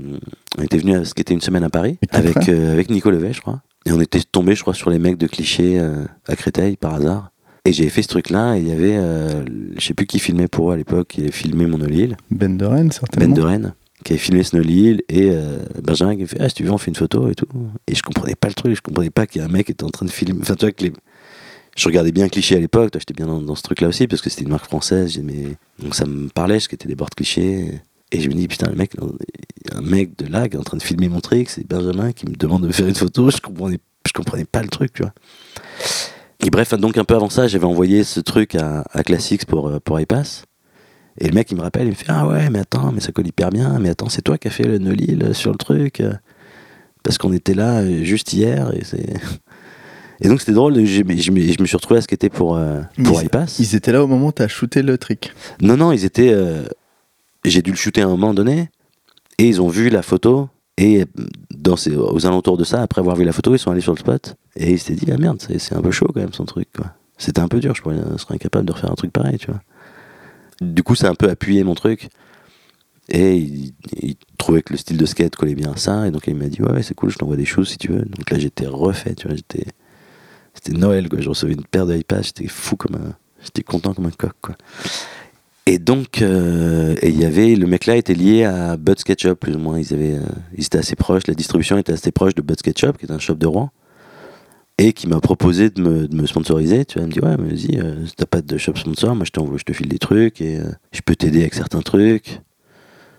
on était venu skater une semaine à Paris Avec euh, avec Nico Levet, je crois. Et on était tombé, je crois, sur les mecs de clichés euh, à Créteil par hasard. Et j'avais fait ce truc-là, et il y avait, euh, je sais plus qui filmait pour eux à l'époque, qui avait filmé mon Lille, Ben de Rennes, certainement. Ben de Rennes, qui avait filmé Snow Lille, et euh, Benjamin qui me fait Ah, si tu veux, on fait une photo et tout. Et je comprenais pas le truc, je comprenais pas qu'il y a un mec qui était en train de filmer. Enfin, tu vois, que les... je regardais bien cliché à l'époque, j'étais bien dans, ce truc-là aussi, parce que c'était une marque française, j'aimais- donc ça me parlait, ce qui était des boards clichés. Et je me dis, putain, le mec, un mec de là qui est en train de filmer mon trick, c'est Benjamin qui me demande de me faire une photo, je comprenais, je comprenais pas le truc, tu vois. Et bref, donc un peu avant ça, j'avais envoyé ce truc à, Classics pour, euh, pour iPass. Et le mec, il me rappelle, il me fait Ah ouais, mais attends, mais ça colle hyper bien, mais attends, c'est toi qui as fait le no Lille sur le truc. Parce qu'on était là euh, juste hier. Et, c'est... et donc c'était drôle, je, je, me- je me suis retrouvé à skater pour, euh, pour Ils- iPass. Ils étaient là au moment où t'as shooté le trick. Non, non, ils étaient. euh, J'ai dû le shooter à un moment donné, et ils ont vu la photo, et dans ces, aux alentours de ça, après avoir vu la photo, ils sont allés sur le spot, et ils s'étaient dit Ah merde, c'est, c'est un peu chaud quand même son truc, quoi. C'était un peu dur, je pourrais, je serais incapable de refaire un truc pareil, tu vois. Du coup, ça a un peu appuyé mon truc, et il, il trouvait que le style de skate collait bien à ça, et donc il m'a dit Ouais, ouais, c'est cool, je t'envoie des choses si tu veux. Donc là, j'étais refait, tu vois, j'étais. C'était Noël, quoi. Je recevais une paire d'iPads, j'étais fou comme un. J'étais content comme un coq, quoi. Et donc, euh, il y avait, le mec là était lié à Bud Sketchup, plus ou moins. Ils, avaient, euh, ils étaient assez proches, la distribution était assez proche de Bud Sketchup, qui est un shop de Rouen, et qui m'a proposé de me, sponsoriser. Tu vois, il me dit, ouais, vas-y, euh, t'as pas de shop sponsor, moi je, t'envoie, je te file des trucs, et euh, je peux t'aider avec certains trucs.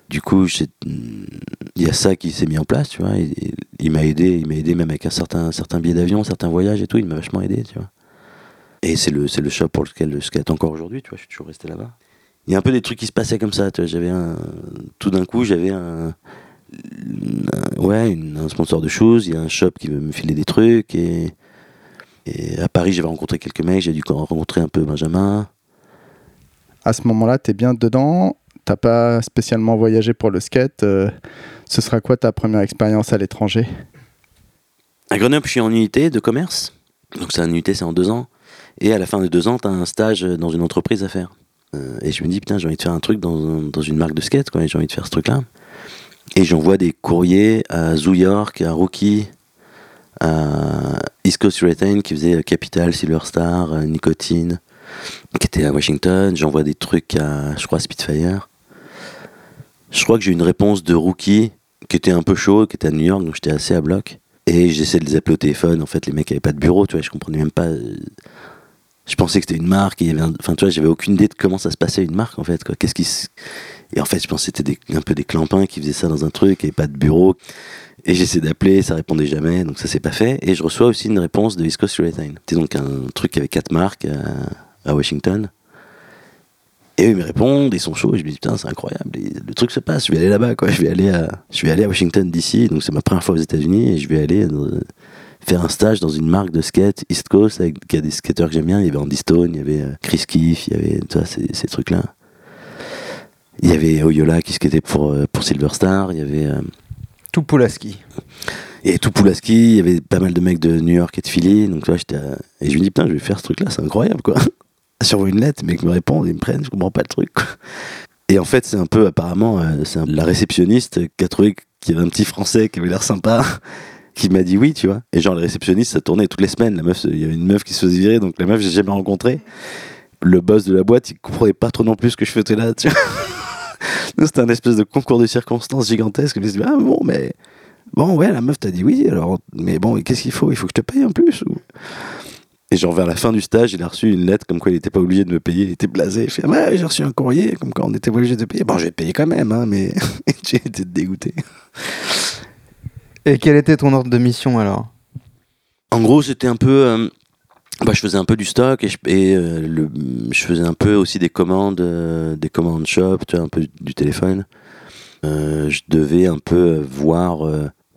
Du coup, il y a ça qui s'est mis en place, tu vois. Il m'a aidé, il m'a aidé même avec un certain, certain billet d'avion, certains voyages et tout. Il m'a vachement aidé, tu vois. Et c'est le, le shop pour lequel je skate encore aujourd'hui, tu vois. Je suis toujours resté là-bas. Il y a un peu des trucs qui se passaient comme ça, tu vois. J'avais un, tout d'un coup, j'avais un, ouais, un sponsor de choses. Il y a un shop qui veut me filer des trucs et, et à Paris, j'avais rencontré quelques mecs. J'ai dû rencontrer un peu Benjamin. À ce moment-là, t'es bien dedans. T'as pas spécialement voyagé pour le skate. euh, ce sera quoi ta première expérience à l'étranger? À Grenoble, je suis en unité de commerce. Donc, c'est un unité, c'est en deux ans. Et à la fin de deux ans, tu as un stage dans une entreprise à faire. Euh, et je me dis, putain, j'ai envie de faire un truc dans, dans une marque de skate, quoi. J'ai envie de faire ce truc-là. Et j'envoie des courriers à Zoo York, à Rookie, à East Coast Urethane, qui faisait Capital, Silver Star, euh, Nicotine, qui était à Washington. J'envoie des trucs à, je crois, Spitfire. Je crois que j'ai eu une réponse de Rookie, qui était un peu chaud, qui était à New York, donc j'étais assez à bloc. Et j'essaie de les appeler au téléphone. En fait, les mecs avaient pas de bureau, tu vois. Je comprenais même pas. euh, Je pensais que c'était une marque. Et il y avait un- Enfin, tu vois, j'avais aucune idée de comment ça se passait une marque, en fait. Qu'est-ce qui. Et en fait, je pensais que c'était un peu des clampins qui faisaient ça dans un truc, et pas de bureau. Et j'essaie d'appeler, ça répondait jamais, donc ça s'est pas fait. Et je reçois aussi une réponse de East Coast. C'était donc un truc qui avait quatre marques à Washington. Et eux, ils me répondent, ils sont chauds, et je me dis putain, c'est incroyable, et le truc se passe, je vais aller là-bas, quoi. Je vais aller à, je vais aller à Washington DC, donc c'est ma première fois aux États-Unis, et je vais aller euh, faire un stage dans une marque de skate East Coast avec qui a des skateurs que j'aime bien. Il y avait Andy Stone, il y avait euh, Chris Keefe, il y avait tu vois, ces, ces trucs-là. Il y avait Oyola qui skatait pour, euh, pour Silver Star, il y avait. euh, Tout Pulaski. et tout Pulaski, il y avait pas mal de mecs de New York et de Philly, donc tu vois, j'étais à- et je me dis putain, je vais faire ce truc-là, c'est incroyable quoi. J'envoie une lettre, les mecs me répondent, ils me prennent, je comprends pas le truc. Et en fait, c'est un peu apparemment, euh, c'est la réceptionniste qui a trouvé qu'il y avait un petit français qui avait l'air sympa, qui m'a dit oui, tu vois. Et genre, le réceptionniste, ça tournait toutes les semaines. La meuf, il y avait une meuf qui se faisait virer, donc la meuf, j'ai jamais rencontré. Le boss de la boîte, il comprenait pas trop non plus ce que je faisais là, tu vois. C'était un espèce de concours de circonstances gigantesque. Je me suis dit, ah bon, mais Bon, ouais, la meuf t'a dit oui, alors, mais bon, qu'est-ce qu'il faut? Il faut que je te paye en plus. Et genre, vers la fin du stage, il a reçu une lettre comme quoi il n'était pas obligé de me payer, il était blasé. Il fait, ouais, j'ai reçu un courrier comme quoi on était pas obligé de payer. Bon, j'ai payé quand même, hein, mais j'ai été dégoûté. Et quel était ton ordre de mission alors? En gros, c'était un peu. euh, bah, je faisais un peu du stock et, je, et, euh, le, je faisais un peu aussi des commandes, euh, des commandes shop, tu vois, un peu du téléphone. Je devais un peu voir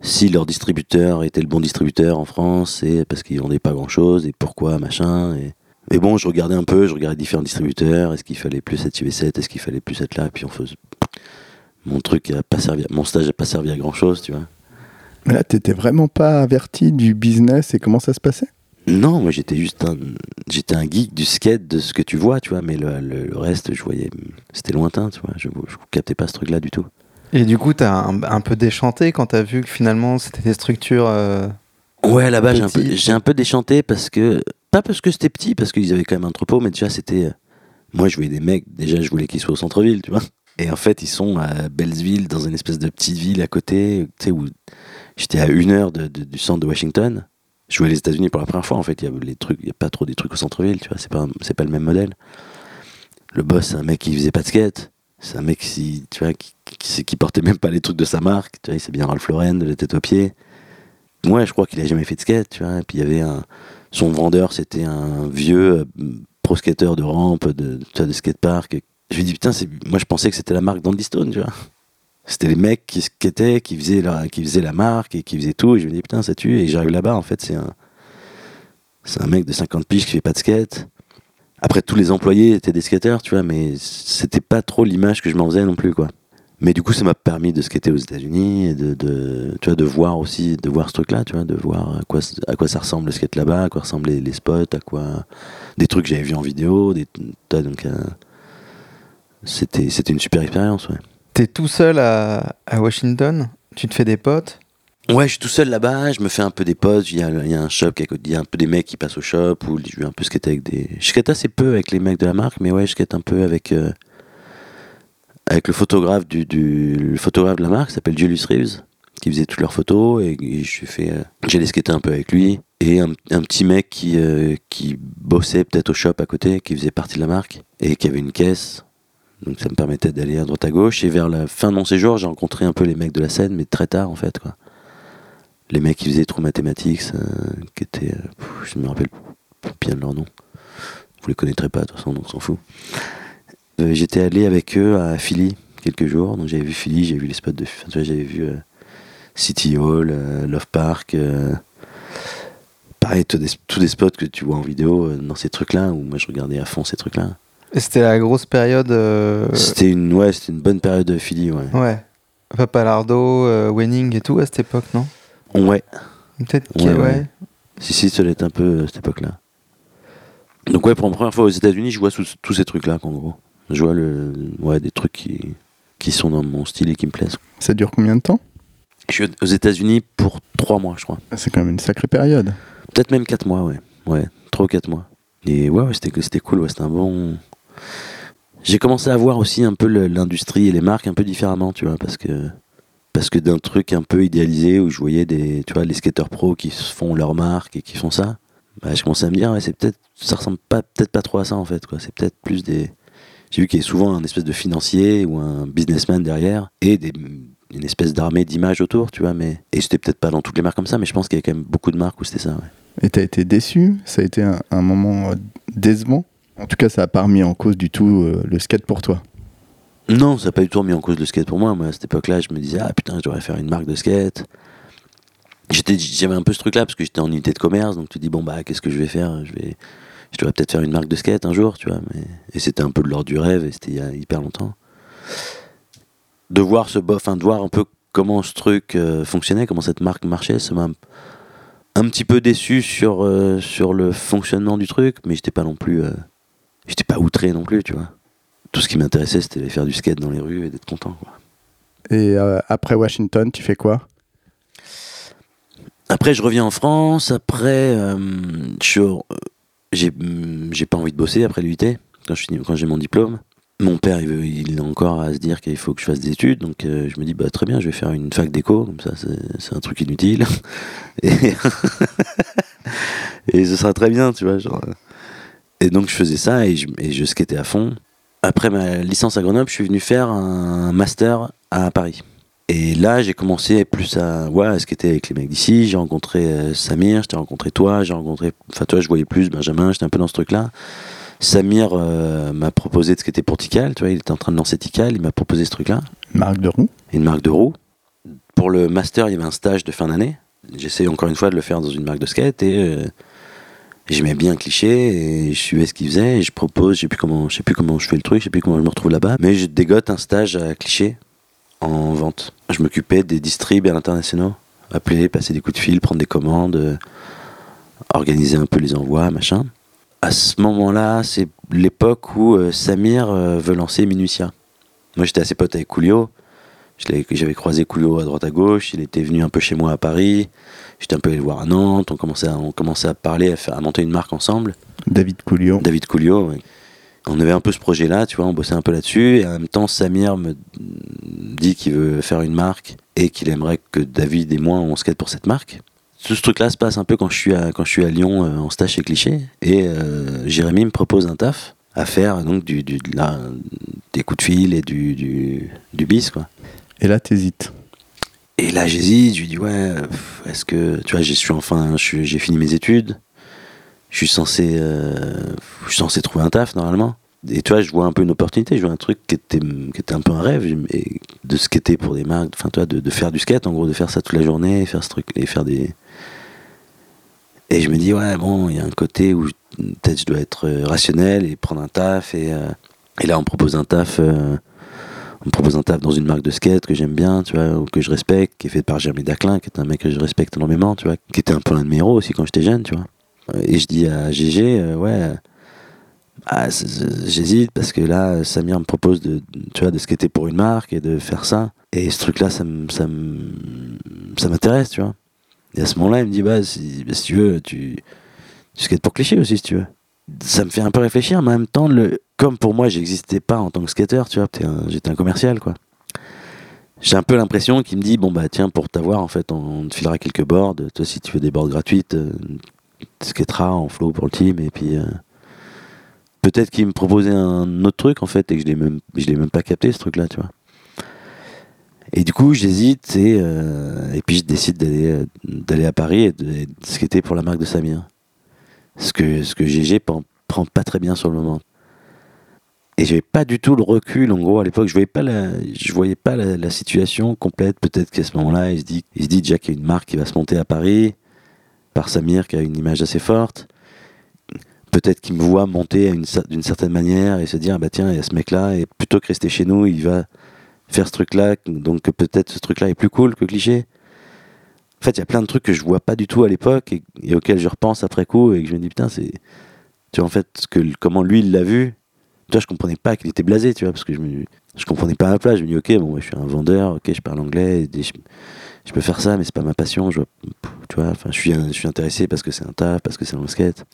si leur distributeur était le bon distributeur en France et parce qu'ils vendaient pas grand chose et pourquoi, machin. Et, mais bon, je regardais un peu, je regardais différents distributeurs. Est-ce qu'il fallait plus être CV7 Est-ce qu'il fallait plus être là Et puis on faisait. Mon truc a pas servi, à- mon stage n'a pas servi à grand chose, tu vois. Mais là, t'étais vraiment pas averti du business et comment ça se passait? Non, moi j'étais juste un, j'étais un geek du skate, de ce que tu vois, tu vois, mais le, le- le reste, je voyais, c'était lointain, tu vois, je, je captais pas ce truc-là du tout. Et du coup, t'as un, un peu déchanté quand t'as vu que finalement c'était des structures. euh, Ouais, là-bas, j'ai un, peu, Petit. j'ai un peu déchanté parce que. Pas parce que c'était petit, parce qu'ils avaient quand même un entrepôt, mais déjà, c'était. euh, Moi, je voyais des mecs, déjà, je voulais qu'ils soient au centre-ville, tu vois. Et en fait, ils sont à Belleville, dans une espèce de petite ville à côté, tu sais, où j'étais à une heure de- de- du centre de Washington. Je voyais les États-Unis pour la première fois, en fait. Il y a les trucs, il y a pas trop des trucs au centre-ville, tu vois. C'est pas, c'est pas le même modèle. Le boss, c'est un mec qui faisait pas de skate. C'est un mec qui, tu vois, qui, portait même pas les trucs de sa marque. Tu vois, il sait bien Ralph Lauren, de la tête aux pieds. Ouais, je crois qu'il a jamais fait de skate, tu vois. Et puis il y avait un. Son vendeur, c'était un vieux euh, pro skater de rampe, de, vois, de skatepark. Je lui dit, putain, moi je pensais que c'était la marque d'Andy Stone, tu vois. C'était les mecs qui skataient, qui faisaient, la, qui faisaient la marque et qui faisaient tout. Et je me dis, putain, ça tue. Et j'arrive là-bas, en fait, c'est un. C'est un mec de 50 piges qui fait pas de skate. Après, tous les employés étaient des skateurs, tu vois, mais c'était pas trop l'image que je m'en faisais non plus, quoi. Mais du coup, ça m'a permis de skater aux États-Unis et de, tu vois, de voir aussi, de voir ce truc-là, tu vois, de voir à quoi, à quoi ça ressemble le skate là-bas, à quoi ressemblent les, spots, à quoi. Des trucs que j'avais vus en vidéo, des, donc. euh, c'était, c'était une super expérience, ouais. T'es tout seul à Washington? Tu te fais des potes? Ouais, je suis tout seul là-bas, je me fais un peu des potes, il y y a un shop, il y a un peu des mecs qui passent au shop, ou je vais un peu skater avec des... Je skate assez peu avec les mecs de la marque, mais ouais, je skate un peu avec, euh, avec le photographe du, du photographe de la marque, s'appelle Julius Reeves, qui faisait toutes leurs photos, et, et je fais, euh, j'allais skater un peu avec lui, et un, un petit mec qui, euh, qui bossait peut-être au shop à côté, qui faisait partie de la marque, et qui avait une caisse, donc ça me permettait d'aller à droite à gauche, et vers la fin de mon séjour, j'ai rencontré un peu les mecs de la scène, mais très tard en fait, quoi les mecs qui faisaient True Mathematics, euh, qui étaient. euh, je me rappelle bien de leur nom. Vous les connaîtrez pas, de toute façon, donc on s'en fout. Euh, J'étais allé avec eux à Philly quelques jours, donc j'avais vu Philly, j'ai vu les spots de. enfin, j'avais vu euh, City Hall, Love Park. pareil, tous des, tous des spots que tu vois en vidéo dans ces trucs-là, où moi je regardais à fond ces trucs-là. Et c'était la grosse période. C'était une, ouais, une bonne période de Philly, ouais. Ouais. Papalardo, Wenning et tout à cette époque, non? Ouais, Peut-être que, Ouais, ouais. ouais. Si, si, ça l'est un peu euh, cette époque-là. Donc, ouais, pour la première fois aux États-Unis, je vois tous ces trucs-là, qu'en gros. Je vois le, ouais, des trucs qui, qui sont dans mon style et qui me plaisent. Ça dure combien de temps? Je suis aux États-Unis pour trois mois, je crois. C'est quand même une sacrée période. Peut-être même quatre mois, ouais. Ouais, trois ou quatre mois. Et ouais, ouais c'était, cool, ouais, c'était un bon. J'ai commencé à voir aussi un peu l'industrie et les marques un peu différemment, tu vois, parce que. Parce que d'un truc un peu idéalisé où je voyais des, tu vois, les skateurs pros qui font leur marque et qui font ça, bah, je commençais à me dire, ouais, c'est peut-être, ça ressemble pas, peut-être pas trop à ça en fait, quoi. C'est peut-être plus des. J'ai vu qu'il y a souvent un espèce de financier ou un businessman derrière et une espèce d'armée d'images autour, tu vois. Mais et c'était peut-être pas dans toutes les marques comme ça, mais je pense qu'il y a quand même beaucoup de marques où c'était ça. Ouais. Et t'as été déçu? Ça a été un, moment euh, décevant? En tout cas, ça a pas remis en cause du tout euh, le skate pour toi. Non, ça n'a pas du tout remis en cause le skate pour moi. Moi, à cette époque-là, je me disais, ah putain, je devrais faire une marque de skate. J'avais un peu ce truc-là parce que j'étais en unité de commerce, donc tu dis, bon, bah, qu'est-ce que je vais faire? Je vais, je devrais peut-être faire une marque de skate un jour, tu vois. Mais... Et c'était un peu de l'ordre du rêve, et c'était il y a hyper longtemps. De voir ce bof, enfin, de voir un peu comment ce truc euh, fonctionnait, comment cette marque marchait, ça m'a un petit peu déçu sur, euh, sur le fonctionnement du truc, mais j'étais pas non plus. euh, j'étais pas outré non plus, tu vois. Tout ce qui m'intéressait, c'était de faire du skate dans les rues et d'être content, quoi. Et euh, après Washington, tu fais quoi? Après, je reviens en France. Après, euh, euh, j'ai j'ai pas envie de bosser après l'UT quand finis- quand j'ai mon diplôme. Mon père, il, veut, il est encore à se dire qu'il faut que je fasse des études, donc euh, je me dis bah très bien, je vais faire une fac d'éco, comme ça c'est un truc inutile. Et, et ce sera très bien, tu vois. Genre. Et donc je faisais ça et je, et je skatais à fond. Après ma licence à Grenoble, je suis venu faire un master à Paris. Et là, j'ai commencé plus à, ouais, à skater avec les mecs d'ici. J'ai rencontré euh, Samir, je t'ai rencontré toi, j'ai rencontré. Enfin, toi, je voyais plus Benjamin, j'étais un peu dans ce truc-là. Samir euh, m'a proposé de skater pour Tikal, tu vois, il était en train de lancer Tikal, il m'a proposé ce truc-là, Marque de roue une marque de roues. Pour le master, il y avait un stage de fin d'année. J'essayais encore une fois de le faire dans une marque de skate et euh, j'aimais bien cliché et je suivais ce qu'il faisait et je propose, je sais plus comment, je sais plus comment je fais le truc, je sais plus comment je me retrouve là-bas, mais je dégote un stage à cliché en vente. Je m'occupais des distribs à l'international appeler, passer des coups de fil, prendre des commandes, euh, organiser un peu les envois, machin. À ce moment-là, c'est l'époque où euh, Samir euh, veut lancer Minutia. Moi, j'étais assez pote avec Coolio. J'avais croisé Coolio à droite à gauche. Il était venu un peu chez moi à Paris. J'étais un peu allé le voir à Nantes. On commençait à, on commençait à parler, à, faire, à monter une marque ensemble. David Coulio. David Coolio. ouais. On avait un peu ce projet-là, tu vois, on bossait un peu là-dessus. Et en même temps, Samir me dit qu'il veut faire une marque et qu'il aimerait que David et moi, on skate pour cette marque. Tout ce truc-là se passe un peu quand je suis à, quand je suis à Lyon euh, en stage chez Cliché. Et euh, Jérémy me propose un taf à faire donc du, du- de la- des coups de fil et du, du, du bis, quoi. Et là, t'hésites. Et là, j'hésite, je lui dis, ouais, est-ce que, tu vois, je suis enfin, j'ai fini mes études, je suis censé, euh, je suis censé trouver un taf normalement. Et tu vois, je vois un peu une opportunité, je vois un truc qui était, qui était un peu un rêve, et de skater pour des marques, enfin, tu vois, de, de faire du skate, en gros, de faire ça toute la journée, faire ce truc, et faire des. Et je me dis, ouais, bon, il y a un côté où peut-être je dois être euh, rationnel et prendre un taf, et, euh, et là, on propose un taf. euh, me propose un taf dans une marque de skate que j'aime bien, tu vois, ou que je respecte, qui est fait par Jeremy Daclin, qui est un mec que je respecte énormément, tu vois, qui était un peu l'un de mes héros aussi quand j'étais jeune, tu vois. Et je dis à GG, euh, ouais, euh, ah, j'hésite parce que là, Samir me propose de, tu vois, de skater pour une marque et de faire ça. Et ce truc-là, ça m'intéresse, tu vois. Et à ce moment-là, il me dit, bah, si, bah, si tu veux, tu, tu skates pour cliché aussi, si tu veux. Ça me fait un peu réfléchir, mais en même temps, le, comme pour moi, j'existais pas en tant que skater, tu vois, j'étais un- commercial, quoi. J'ai un peu l'impression qu'il me dit, bon, bah, tiens, pour t'avoir, en fait, on, te filera quelques boards. Toi, si tu veux des boards gratuites, euh, tu skateras en flow pour le team, et puis. euh, Peut-être qu'il me proposait un autre truc, en fait, et que je l'ai même, je l'ai même pas capté, ce truc-là, tu vois. Et du coup, j'hésite, et, euh, puis je décide d'aller, à Paris et de, et de skater pour la marque de Samir. Ce que, ce que GG prend, prend pas très bien sur le moment. Et j'avais pas du tout le recul, en gros, à l'époque, je voyais pas la, je voyais pas la, situation complète. Peut-être qu'à ce moment-là, il se dit, il se dit déjà qu'il y a une marque qui va se monter à Paris, par Samir, qui a une image assez forte. Peut-être qu'il me voit monter d'une certaine manière et se dire, ah bah tiens, il y a ce mec-là, et plutôt que rester chez nous, il va faire ce truc-là, donc peut-être ce truc-là est plus cool que cliché. En fait, il y a plein de trucs que je vois pas du tout à l'époque et, et auxquels je repense après coup et que je me dis, putain, c'est. Tu vois, en fait, comment lui, il l'a vu, tu vois, je comprenais pas qu'il était blasé, tu vois, parce que je me, je comprenais pas à ma place. Je me dis, ok, bon, je suis un vendeur, ok, je parle anglais, je, je peux faire ça, mais c'est pas ma passion. Je, tu vois, enfin, je suis, je suis intéressé parce que c'est un taf, parce que c'est un skate.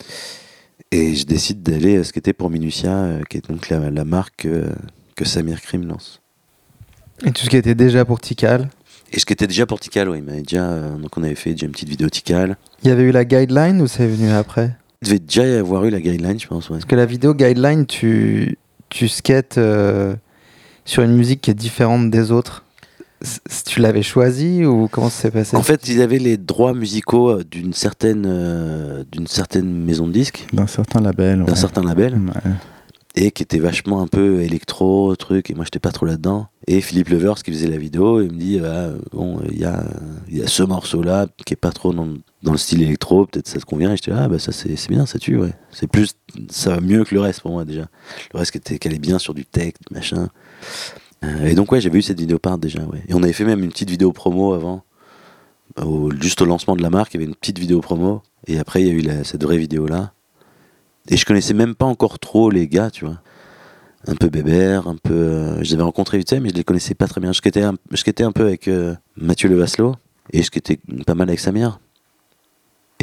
Et je décide d'aller euh, skater pour Minutia, euh, qui est donc la, la marque euh, que Samir Krim lance. Et tout ce qui était déjà pour Tikal? Et ce qui était déjà pour Tikal, il m'avait déjà, euh, donc on avait fait déjà une petite vidéo Tikal. Il y avait eu la guideline ou c'est venu après? Devait déjà y avoir eu la guideline, je pense, ouais. Parce que la vidéo guideline, tu, tu skates euh, sur une musique qui est différente des autres. C- Tu l'avais choisi ou comment ça s'est passé? En fait, ils avaient les droits musicaux euh, d'une certaine, euh, d'une certaine maison de disques, D'un certain label. d'un ouais. certain label, Ouais. et qui était vachement un peu électro, truc, et moi j'étais pas trop là-dedans. Et Philippe Levers qui faisait la vidéo, il me dit, ah, bon, il y a, il y a ce morceau-là qui est pas trop dans, dans le style électro, peut-être ça te convient. Et j'étais, ah, bah ça c'est bien, ça tue, ouais. C'est plus, ça va mieux que le reste pour moi déjà. Le reste était, allait bien sur du tech, machin. Euh, et donc, ouais, j'avais eu cette vidéo part déjà, ouais. Et on avait fait même une petite vidéo promo avant. Juste au lancement de la marque, il y avait une petite vidéo promo. Et après, il y a eu cette vraie vidéo-là. Et je connaissais même pas encore trop les gars, tu vois. Un peu Bébert, un peu. euh, je les avais rencontrés vite fait, mais je les connaissais pas très bien. Je skatais un, je skatais un peu avec euh, Mathieu Levaslo. Et je skatais pas mal avec Samir.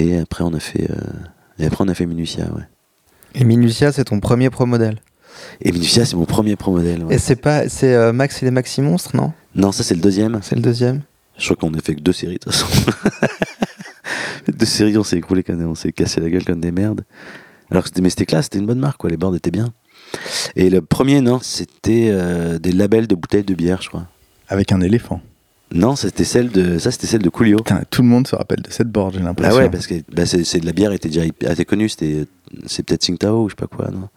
Et après, on a fait. euh, et après, on a fait Minutia, ouais. Et Minutia, c'est ton premier pro modèle. Et Minutia, c'est mon premier pro modèle. ouais. Et c'est pas, c'est euh, Max et les Maxi Monstres, non? Non, ça, c'est le deuxième. C'est le deuxième. Je crois qu'on a fait que deux séries de toute façon. deux séries, on s'est écroulé quand on s'est cassé la gueule comme des merdes. Alors que c'était, mais c'était classe, c'était une bonne marque, quoi. Les boards étaient bien. Et le premier, non, c'était euh, des labels de bouteilles de bière, je crois. Avec un éléphant. Non, c'était celle de, ça, c'était celle de Coolio. Putain, tout le monde se rappelle de cette board, j'ai Ah l'impression. ouais, parce que bah, c'est, de la bière était déjà assez connue. C'était, c'est peut-être Tsingtao ou je sais pas quoi, non?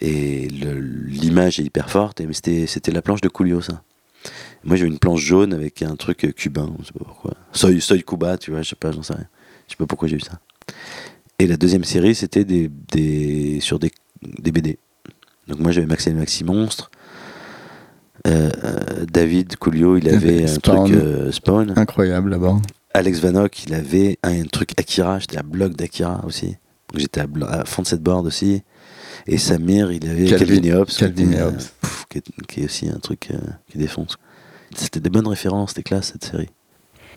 Et l'image est hyper forte. Mais c'était, c'était la planche de Coolio, ça. Moi, j'ai une planche jaune avec un truc euh, cubain, je sais pas pourquoi. Soy, soy Cuba, tu vois, je sais pas, j'en sais rien. Je sais pas pourquoi j'ai eu ça. Et la deuxième série, c'était des, des, sur des, des BD. Donc moi, j'avais Max et Maxi Monstres. Euh, euh, David Coolio, il avait un Spawn. truc euh, Spawn. Incroyable là-bas. Alex Vanock, il avait un truc Akira. J'étais à bloc d'Akira aussi. J'étais à, à fond de cette board aussi. Et Samir, il avait Calvin- Calvin et Hobbes. Calvin qui et était, euh, Hobbes. pff, qui, est, qui est aussi un truc euh, qui défonce. C'était des bonnes références, c'était classe cette série.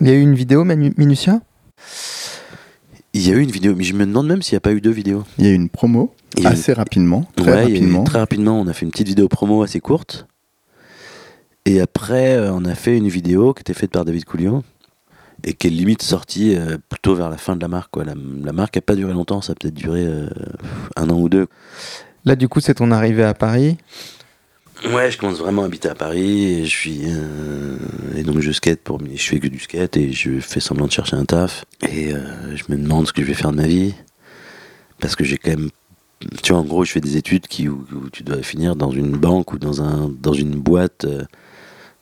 Il y a eu une vidéo, Manu- Minutia? Il y a eu une vidéo, mais je me demande même s'il n'y a pas eu deux vidéos. Il y a eu une promo eu- assez rapidement, très Ouais, eu- rapidement. très rapidement, on a fait une petite vidéo promo assez courte. Et après, euh, on a fait une vidéo qui était faite par David Coulio et qui est limite sortie euh, plutôt vers la fin de la marque. Quoi. La, la marque n'a pas duré longtemps, ça a peut-être duré euh, un an ou deux. Là, du coup, c'est ton arrivée à Paris. Ouais, je commence vraiment à habiter à Paris et je suis euh, et donc je skate pour je fais que du skate et je fais semblant de chercher un taf et euh, je me demande ce que je vais faire de ma vie parce que j'ai quand même tu vois en gros je fais des études qui où, où tu dois finir dans une banque ou dans un dans une boîte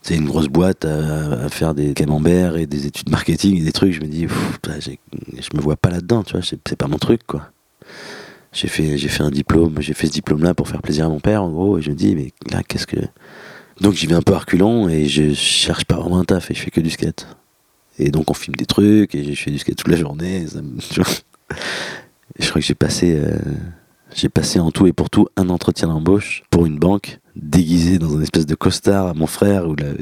c'est une grosse boîte à, faire des camemberts et des études marketing et des trucs je me dis je me vois pas là dedans tu vois c'est pas mon truc quoi j'ai fait, un diplôme, j'ai fait ce diplôme-là pour faire plaisir à mon père, en gros, et je me dis, mais là, qu'est-ce que. Donc j'y vais un peu à reculons et je cherche pas vraiment un taf et je fais que du skate. Et donc on filme des trucs et je fais du skate toute la journée. je crois que j'ai passé, euh, j'ai passé en tout et pour tout un entretien d'embauche pour une banque déguisé dans un espèce de costard à mon frère où la, je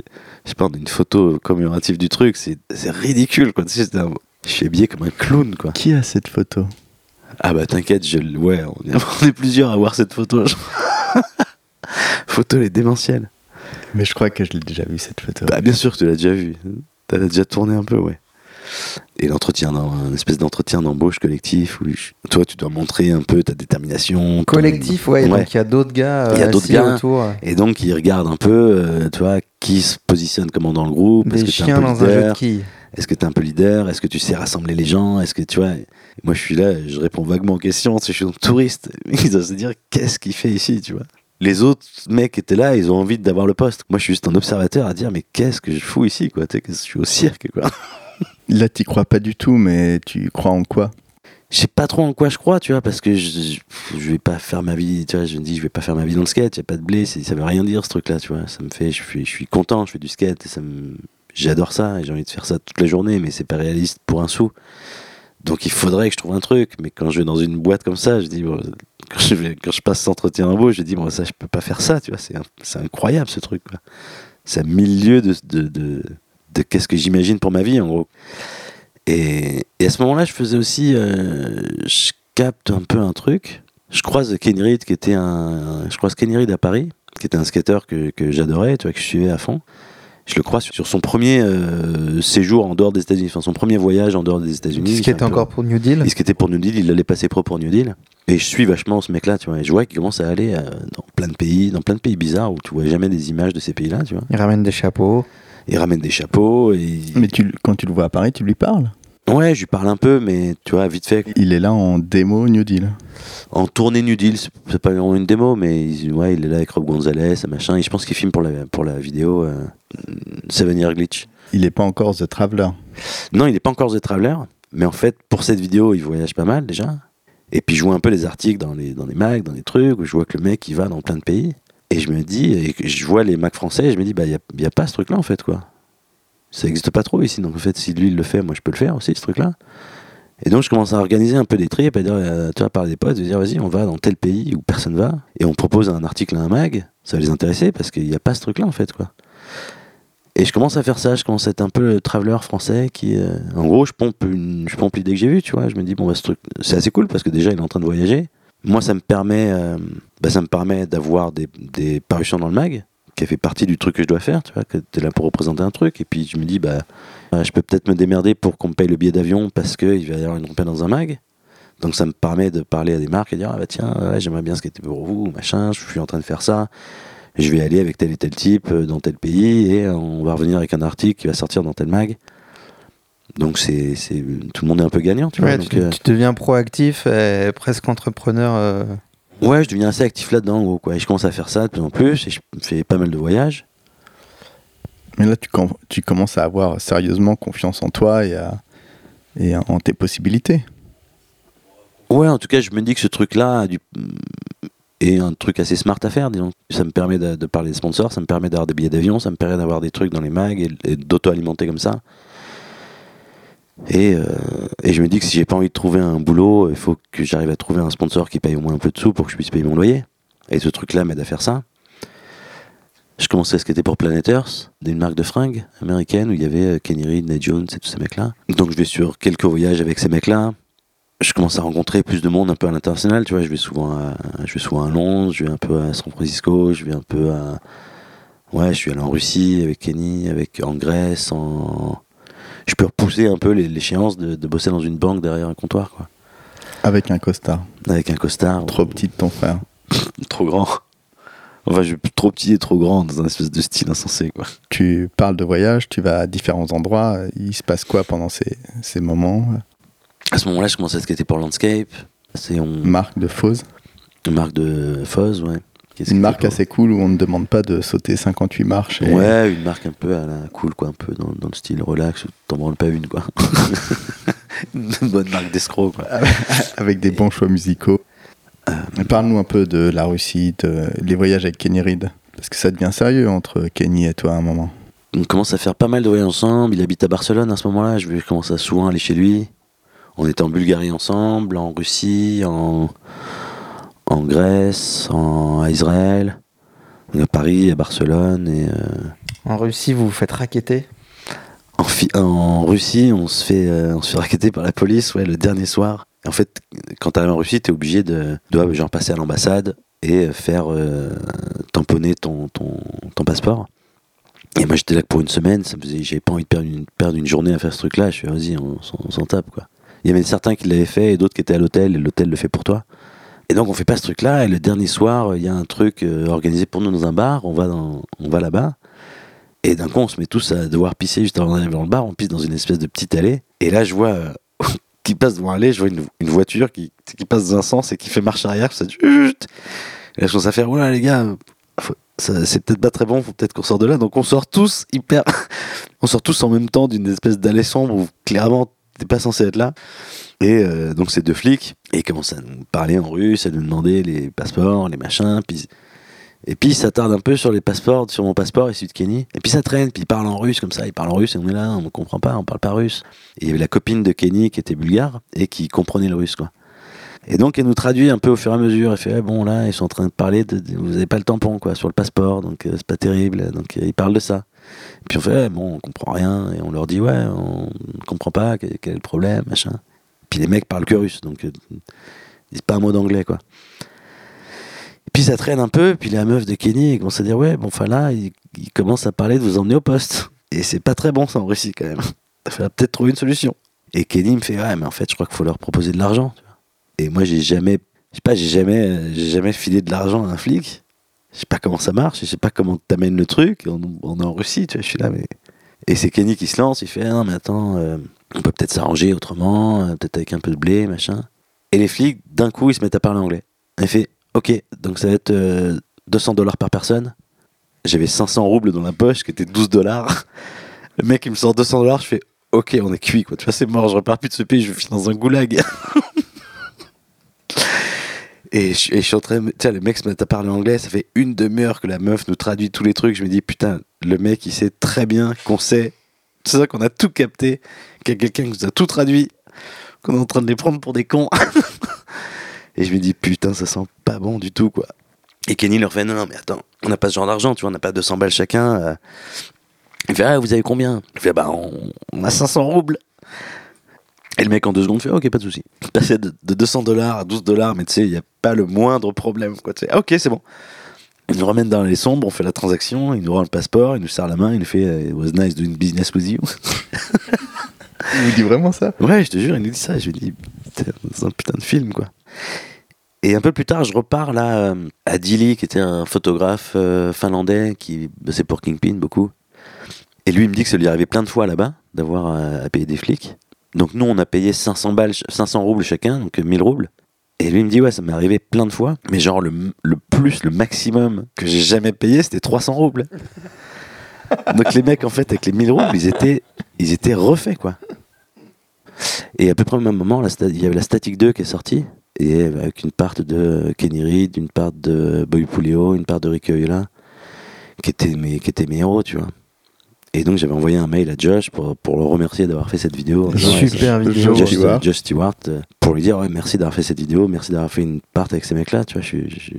sais pas, on a une photo commémorative du truc. C'est, c'est ridicule quoi. Tu sais, un- je suis habillé comme un clown quoi. Qui a cette photo? Ah bah t'inquiète, je ouais, on est, on est plusieurs à voir cette photo. photo elle est démentielle. Mais je crois que je l'ai déjà vu cette photo. Bah bien sûr que tu l'as déjà vu. Tu l'as déjà tourné un peu, ouais. Et l'entretien, dans- un espèce d'entretien d'embauche collectif où toi tu dois montrer un peu ta détermination. ton- Collectif, ouais. Ouais. Donc, il y a d'autres gars Il y a euh, d'autres gars. autour. Et donc ils regardent un peu, euh, tu vois, qui se positionne comment dans le groupe. Est-ce Des chiens un peu dans un jeu de leader? quilles. Est-ce que t'es un peu leader? Est-ce que tu sais rassembler les gens? Est-ce que tu vois Moi je suis là, je réponds vaguement aux questions. tu Je suis un touriste. Ils doivent se dire qu'est-ce qu'il fait ici, tu vois? Les autres mecs étaient là, ils ont envie d'avoir le poste. Moi je suis juste un observateur à dire mais qu'est-ce que je fous ici, quoi? Tu que je suis au cirque, quoi? Là, t'y crois pas du tout, mais tu crois en quoi? Je sais pas trop en quoi je crois, tu vois, parce que je, je, vais pas faire ma vie, tu vois, je me dis je vais pas faire ma vie dans le skate, y a pas de blé, ça veut rien dire ce truc-là, tu vois. Ça me fait, je suis, je suis content, je fais du skate ça me, j'adore ça et j'ai envie de faire ça toute la journée, mais c'est pas réaliste pour un sou. Donc il faudrait que je trouve un truc, mais quand je vais dans une boîte comme ça, je dis bon, quand je je passe cet entretien d'embauche, je dis bon ça je peux pas faire ça, tu vois, c'est, un- c'est incroyable ce truc, quoi. C'est mille lieues de, de, de, de qu'est-ce que j'imagine pour ma vie en gros. Et, et à ce moment-là, je faisais aussi, euh, je capte un peu un truc. Je croise Kenny Reed, qui était un, je croise Reed à Paris, qui était un skateur que, que j'adorais, tu vois, que je suivais à fond. Je le croise sur, sur son premier euh, séjour en dehors des États-Unis, enfin son premier voyage en dehors des États-Unis. Ce qui était peu- encore pour New Deal. ce qui était pour New Deal, il allait passer pro pour New Deal. Et je suis vachement ce mec-là, tu vois. Et je vois qu'il commence à aller euh, dans plein de pays, dans plein de pays bizarres où tu vois jamais des images de ces pays-là, tu vois. Il ramène des chapeaux. Il ramène des chapeaux et. Mais tu, quand tu le vois à Paris, tu lui parles? Ouais, je lui parle un peu, mais tu vois, vite fait. Il est là en démo New Deal. En tournée New Deal, c'est pas vraiment une démo, mais il, ouais, il est là avec Rob Gonzalez, machin. Et je pense qu'il filme pour la, pour la vidéo euh, Seven Year Glitch. Il est pas encore The Traveler. Non, il n'est pas encore The Traveler, mais en fait, pour cette vidéo, il voyage pas mal déjà. Et puis je vois un peu les articles dans les, dans les mags, dans les trucs, où je vois que le mec, il va dans plein de pays. Et je me dis, et je vois les mags français, et je me dis, bah, il n'y a, a pas ce truc-là, en fait, quoi. Ça n'existe pas trop ici, donc en fait, si lui, il le fait, moi, je peux le faire aussi, ce truc-là. Et donc, je commence à organiser un peu des trips, à dire, euh, tu vois, des potes, de dire, vas-y, on va dans tel pays où personne va, et on propose un article à un mag, ça va les intéresser, parce qu'il n'y a pas ce truc-là, en fait, quoi. Et je commence à faire ça, je commence à être un peu le traveler français qui, euh, en gros, je pompe, une, je pompe l'idée que j'ai vue, tu vois. Je me dis, bon, bah, ce truc, c'est assez cool parce que déjà, il est en train de voyager. Moi, ça me permet, euh, bah, ça me permet d'avoir des, des parutions dans le mag, qui fait partie du truc que je dois faire, tu vois, que tu es là pour représenter un truc. Et puis, je me dis, bah, euh, je peux peut-être me démerder pour qu'on me paye le billet d'avion parce qu'il va y avoir une compète dans un mag. Donc, ça me permet de parler à des marques et dire, ah bah tiens, j'aimerais bien ce qui était pour vous, machin, je suis en train de faire ça je vais aller avec tel et tel type euh, dans tel pays et on va revenir avec un article qui va sortir dans tel mag. Donc c'est c'est- tout le monde est un peu gagnant, tu vois. Ouais, donc, tu, euh, tu deviens proactif, et presque entrepreneur. euh, ouais, je deviens assez actif là-dedans, gros, quoi. Et je commence à faire ça de plus en plus et je fais pas mal de voyages. Mais là, tu, com- tu commences à avoir sérieusement confiance en toi et, à- et en tes possibilités. Ouais, en tout cas, je me dis que ce truc-là a du, et un truc assez smart à faire, disons. Ça me permet de, de parler des sponsors, ça me permet d'avoir des billets d'avion, ça me permet d'avoir des trucs dans les mags et, et d'auto-alimenter comme ça. Et, euh, et je me dis que si j'ai pas envie de trouver un boulot, il faut que j'arrive à trouver un sponsor qui paye au moins un peu de sous pour que je puisse payer mon loyer. Et ce truc-là m'aide à faire ça. Je commençais à skater pour Planet Earth, une marque de fringues américaine où il y avait euh, Kenny Reed, Nate Jones et tous ces mecs-là. Donc je vais sur quelques voyages avec ces mecs-là. Je commence à rencontrer plus de monde un peu à l'international, tu vois. Je vais souvent à, je vais souvent à Londres, je vais un peu à San Francisco, je vais un peu à. Ouais, je suis allé en Russie avec Kenny, avec en Grèce, en. Je peux repousser un peu l'échéance de, de bosser dans une banque derrière un comptoir, quoi. Avec un costard. Avec un costard. Trop petit de ton frère. Trop grand. Enfin, je trop petit et trop grand dans un espèce de style insensé, quoi. Tu parles de voyage, tu vas à différents endroits. Il se passe quoi pendant ces, ces moments? À ce moment-là, je commence à skater pour Landscape. C'est on... Marque de une marque de Foz, ouais. Une marque assez cool où on ne demande pas de sauter 58 marches. et- Ouais, une marque un peu à la cool, quoi, un peu dans, dans le style relax, où t'en branles pas une, quoi. une bonne marque d'escroc, quoi. avec des bons choix musicaux. Mais Parle-nous un peu de la Russie, de les voyages avec Kenny Reed. Parce que ça devient sérieux entre Kenny et toi à un moment. On commence à faire pas mal de voyages ensemble. Il habite à Barcelone à ce moment-là. Je vais commencer à souvent aller chez lui. On était en Bulgarie ensemble, en Russie, en, en Grèce, en, à Israël, à Paris, à Barcelone. Et, euh, En Russie, vous vous faites raqueter? En, Russie, on se, fait, euh, on se fait raqueter par la police ouais, le dernier soir. En fait, quand t'arrives en Russie, t'es obligé de, de genre, passer à l'ambassade et euh, faire euh, tamponner ton, ton, ton passeport. Et moi, j'étais là pour une semaine, ça me faisait, j'avais pas envie de perdre une, perdre une journée à faire ce truc-là. Je suis vas-y, on, s'en- on s'en tape, quoi. Il y avait certains qui l'avaient fait et d'autres qui étaient à l'hôtel et l'hôtel le fait pour toi. Et donc, on fait pas ce truc-là. Et le dernier soir, il y a un truc euh, organisé pour nous dans un bar. On va, on va là-bas. Et d'un coup, on se met tous à devoir pisser juste avant d'arriver dans le bar. On pisse dans une espèce de petite allée. Et là, je vois qui passe devant l'allée, je vois une, voiture qui, passe dans un sens et qui fait marche arrière. Ça dit. Et là, je commence à faire, voilà les gars, c'est peut-être pas très bon, faut peut-être qu'on sort de là. Donc on sort tous hyper. on sort tous en même temps d'une espèce d'allée sombre où clairement t'es pas censé être là. Et euh, donc ces deux flics, et ils commencent à nous parler en russe, à nous demander les passeports, les machins. Puis et puis il s'attarde un peu sur les passeports, sur mon passeport celui de Kenny. Et puis ça traîne, puis il parle en russe comme ça, il parle en russe et on est là, on ne comprend pas, on parle pas russe. Et il y avait la copine de Kenny qui était bulgare et qui comprenait le russe quoi. Et donc elle nous traduit un peu au fur et à mesure. Elle fait Eh, bon là ils sont en train de parler de, vous avez pas le tampon quoi sur le passeport donc euh, c'est pas terrible. Donc euh, ils parlent de ça. Puis on fait Eh, bon on comprend rien et on leur dit ouais on comprend pas quel, est le problème machin. Puis les mecs parlent que russe donc euh, ils disent pas un mot d'anglais quoi. Et puis ça traîne un peu, puis la meuf de Kenny commence à dire ouais, bon enfin là, il, il commence à parler de vous emmener au poste. Et c'est pas très bon ça en Russie quand même. Il faudra peut-être trouver une solution. Et Kenny me fait ouais, mais en fait je crois qu'il faut leur proposer de l'argent. Et moi j'ai jamais, je sais pas, j'ai jamais, jamais filé de l'argent à un flic. Je sais pas comment ça marche, je sais pas comment t'amènes le truc. On, est en Russie, tu vois, je suis là mais. Et c'est Kenny qui se lance, il fait ah, non mais attends, euh, on peut peut-être s'arranger autrement, euh, peut-être avec un peu de blé, machin. Et les flics, d'un coup, ils se mettent à parler anglais. Il fait Ok, donc ça va être euh, 200 dollars par personne. J'avais 500 roubles dans la poche, qui était 12 dollars. Le mec, il me sort 200 dollars, je fais Ok, on est cuit, quoi. Tu vois, c'est mort, je repars plus de ce pays, je finis dans un goulag. et, je, suis en train. Tu le mec à parler anglais, ça fait une demi-heure que la meuf nous traduit tous les trucs. Je me dis Putain, le mec, il sait très bien qu'on sait. C'est ça qu'on a tout capté, qu'il y a quelqu'un qui nous a tout traduit, qu'on est en train de les prendre pour des cons. Et je me dis, putain, ça sent pas bon du tout, quoi. Et Kenny leur fait, non, non, mais attends, on n'a pas ce genre d'argent, tu vois, on n'a pas 200 balles chacun. euh. Il fait, ah, vous avez combien? Je fais, bah, on, on a 500 roubles. Et le mec, en deux secondes, fait, ok, pas de souci. Il passait de, de 200 dollars à 12 dollars, mais tu sais, il n'y a pas le moindre problème, quoi. Ah, ok, c'est bon. Il nous ramène dans les sombres, on fait la transaction, il nous rend le passeport, il nous serre la main, il nous fait, euh, it was nice doing business with you. Il vous dit vraiment ça? Ouais, je te jure, il nous dit ça. Je lui dis, c'est un putain de film, quoi. Et un peu plus tard, je repars là euh, à Dili, qui était un photographe euh, finlandais qui bossait pour Kingpin beaucoup. Et lui, il me dit que ça lui arrivé plein de fois là-bas, d'avoir à, à payer des flics. Donc nous, on a payé 500 balles, ch- 500 roubles chacun, donc euh, 1000 roubles. Et lui il me dit, ouais, ça m'est arrivé plein de fois. Mais genre, le, le plus, le maximum que j'ai jamais payé, c'était 300 roubles. donc les mecs, en fait, avec les 1000 roubles, ils étaient, ils étaient refaits, quoi. Et à peu près au même moment, il y avait la Static 2 qui est sortie. et avec une part de Kenny Reed, une part de Bobby Puleo, une part de Ricky Oyola, qui étaient mes, qui étaient mes héros, tu vois. Et donc j'avais envoyé un mail à Josh pour, pour le remercier d'avoir fait cette vidéo. Ouais, Super Josh vidéo. Josh, Stewart. Josh Stewart, euh, pour lui dire ouais, merci d'avoir fait cette vidéo, merci d'avoir fait une part avec ces mecs-là, tu vois, je suis, je,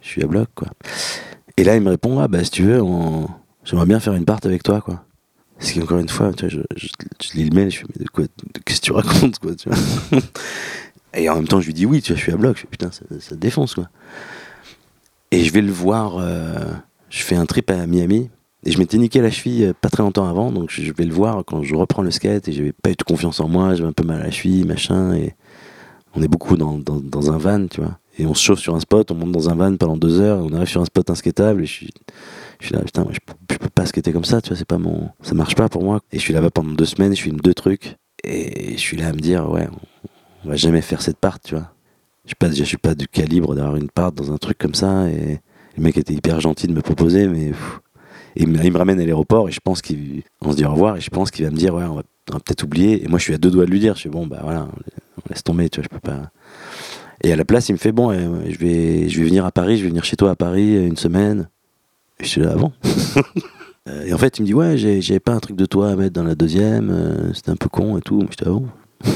je suis à bloc, quoi. Et là, il me répond, ah bah si tu veux, on- j'aimerais bien faire une part avec toi, quoi. Ce qui, encore une fois, tu vois, je, je, je lis le mail, je fais, mais de quoi, qu'est-ce que tu racontes, quoi, tu vois. Et en même temps, je lui dis oui, tu vois, je suis à bloc, je fais, putain, ça, ça te défonce, quoi. Et je vais le voir, euh, je fais un trip à Miami, et je m'étais niqué la cheville euh, pas très longtemps avant, donc je vais le voir quand je reprends le skate, et j'avais pas eu de confiance en moi, j'avais un peu mal à la cheville, machin, et on est beaucoup dans, dans, un van, tu vois. Et on se chauffe sur un spot, on monte dans un van pendant deux heures, on arrive sur un spot inskatable, et je suis, là, putain, je, peux- pas skater comme ça, tu vois, c'est pas mon, ça marche pas pour moi. Et je suis là-bas pendant deux semaines, je filme deux trucs, et je suis là à me dire, ouais, on, on va jamais faire cette part, tu vois. Je suis pas, je suis pas du calibre d'avoir une part dans un truc comme ça, et le mec était hyper gentil de me proposer, mais. Il me, ramène à l'aéroport, et je pense qu'il, on se dit au revoir, et je pense qu'il va me dire, ouais, on va, peut-être oublier. Et moi, je suis à deux doigts de lui dire, je suis bon, bah voilà, on laisse tomber, tu vois, je peux pas. Et à la place, il me fait bon, euh, je vais, je vais venir à Paris, je vais venir chez toi à Paris euh, une semaine. Et je suis là, ah bon? Euh, Et en fait, il me dit ouais, j'avais pas un truc de toi à mettre dans la deuxième, euh, c'était un peu con et tout. Je dis ah bon?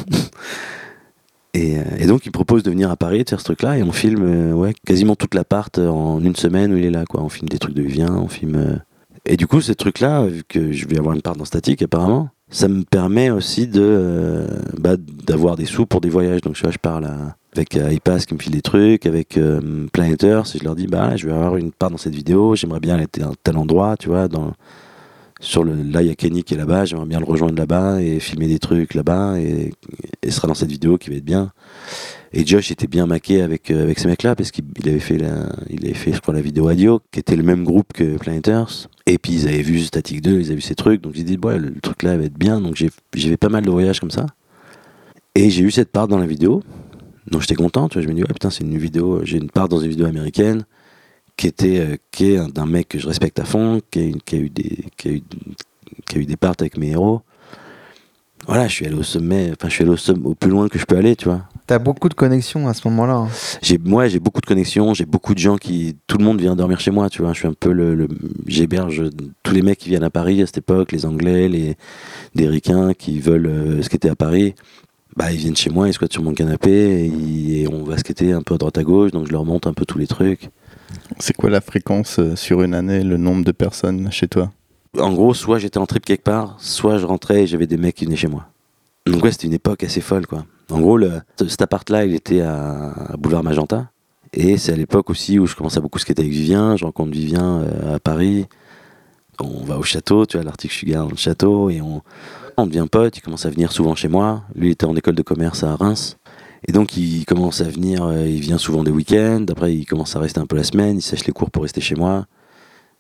Et, donc, il propose de venir à Paris, de faire ce truc-là, et on filme ouais, quasiment toute l'appart en une semaine où il est là, quoi. On filme des trucs de Vivien, on filme. Et du coup, ce truc-là, vu que je vais avoir une part dans Statique, apparemment, ça me permet aussi de euh, bah, d'avoir des sous pour des voyages. Donc, tu vois, je parle avec euh, iPass qui me file des trucs, avec euh, Planet Earth, je leur dis, bah, je vais avoir une part dans cette vidéo, j'aimerais bien aller à tel endroit, tu vois, dans, sur le, là, il y a Kenny qui est là-bas, j'aimerais bien le rejoindre là-bas et filmer des trucs là-bas, et, et sera dans cette vidéo qui va être bien. Et Josh était bien maqué avec, euh, avec ces mecs-là, parce qu'il il avait fait, il avait fait, je crois, la vidéo Adio, qui était le même groupe que Planet Earth. Et puis, ils avaient vu Static 2, ils avaient vu ces trucs, donc j'ai dit, ouais, le, truc là va être bien, donc j'ai fait pas mal de voyages comme ça. Et j'ai eu cette part dans la vidéo, donc j'étais content, tu vois, je me dis, ouais, putain, c'est une vidéo, j'ai une part dans une vidéo américaine, qui était, euh, qui est un- d'un mec que je respecte à fond, qui a, eu- des, qui a eu, des parts avec mes héros. Voilà, je suis allé au sommet, enfin, je suis allé au, somme- au plus loin que je peux aller, tu vois. T'as beaucoup de connexions à ce moment-là. hein. J'ai, moi, j'ai beaucoup de connexions, j'ai beaucoup de gens qui, tout le monde vient dormir chez moi, tu vois. Je suis un peu le, le- j'héberge tous les mecs qui viennent à Paris à cette époque, les Anglais, les, des Ricains qui veulent euh, skater à Paris. Bah, ils viennent chez moi, ils squattent sur mon canapé et, ils- et on va skater un peu à droite à gauche, donc je leur montre un peu tous les trucs. C'est quoi la fréquence euh, sur une année, le nombre de personnes chez toi? En gros, soit j'étais en trip quelque part, soit je rentrais et j'avais des mecs qui venaient chez moi. Donc ouais, c'était une époque assez folle, quoi. En gros, cet appart-là, il était à, Boulevard Magenta. Et c'est à l'époque aussi où je commence à beaucoup skater avec Vivien. Je rencontre Vivien euh, à Paris. On va au château, tu vois, l'Arctic Sugar dans le château. Et on, devient pote. Il commence à venir souvent chez moi. Lui, il était en école de commerce à Reims. Et donc, il commence à venir, euh, il vient souvent des week-ends. Après, il commence à rester un peu la semaine. Il sèche les cours pour rester chez moi.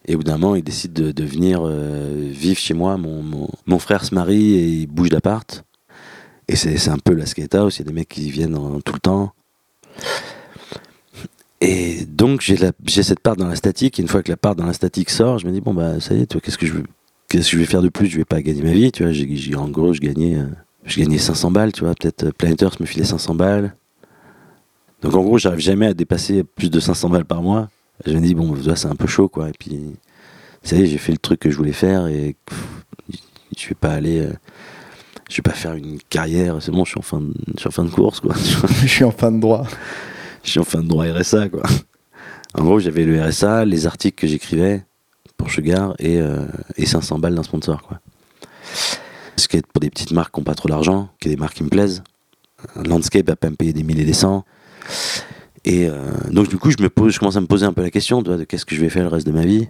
Et au bout d'un moment, il décide de, venir euh, vivre chez moi. Mon, mon, mon frère se marie et il bouge d'appart. Et c'est un peu la skate house. Il y a des mecs qui viennent en- tout le temps. Et donc, j'ai cette part dans la statique. Une fois que la part dans la statique sort, je me dis, bon, bah, ça y est, qu'est-ce que je Qu'est-ce que je vais faire de plus? Je vais pas gagner ma vie, tu vois. J'ai- en gros, je gagnais, euh, je gagnais 500 balles, tu vois. Peut-être euh, Planet Earth me filait 500 balles. Donc, en gros, j'arrive jamais à dépasser plus de 500 balles par mois. Je me dis, bon, ça, c'est un peu chaud, quoi. Et puis, ça y est, j'ai fait le truc que je voulais faire et pff, je vais pas aller. Je vais pas faire une carrière, c'est bon, je suis en fin de, je suis en fin de course, quoi. Je suis en fin de droit. je suis en fin de droit RSA, quoi. En gros, j'avais le RSA, les articles que j'écrivais pour Sugar et, euh, et 500 balles d'un sponsor, quoi. Ce qui est pour des petites marques qui n'ont pas trop d'argent, qui est des marques qui me plaisent. Landscape va pas me payer des milliers et des cents. Et euh, donc, du coup, je, me pose, je commence à me poser un peu la question de qu'est-ce que je vais faire le reste de ma vie.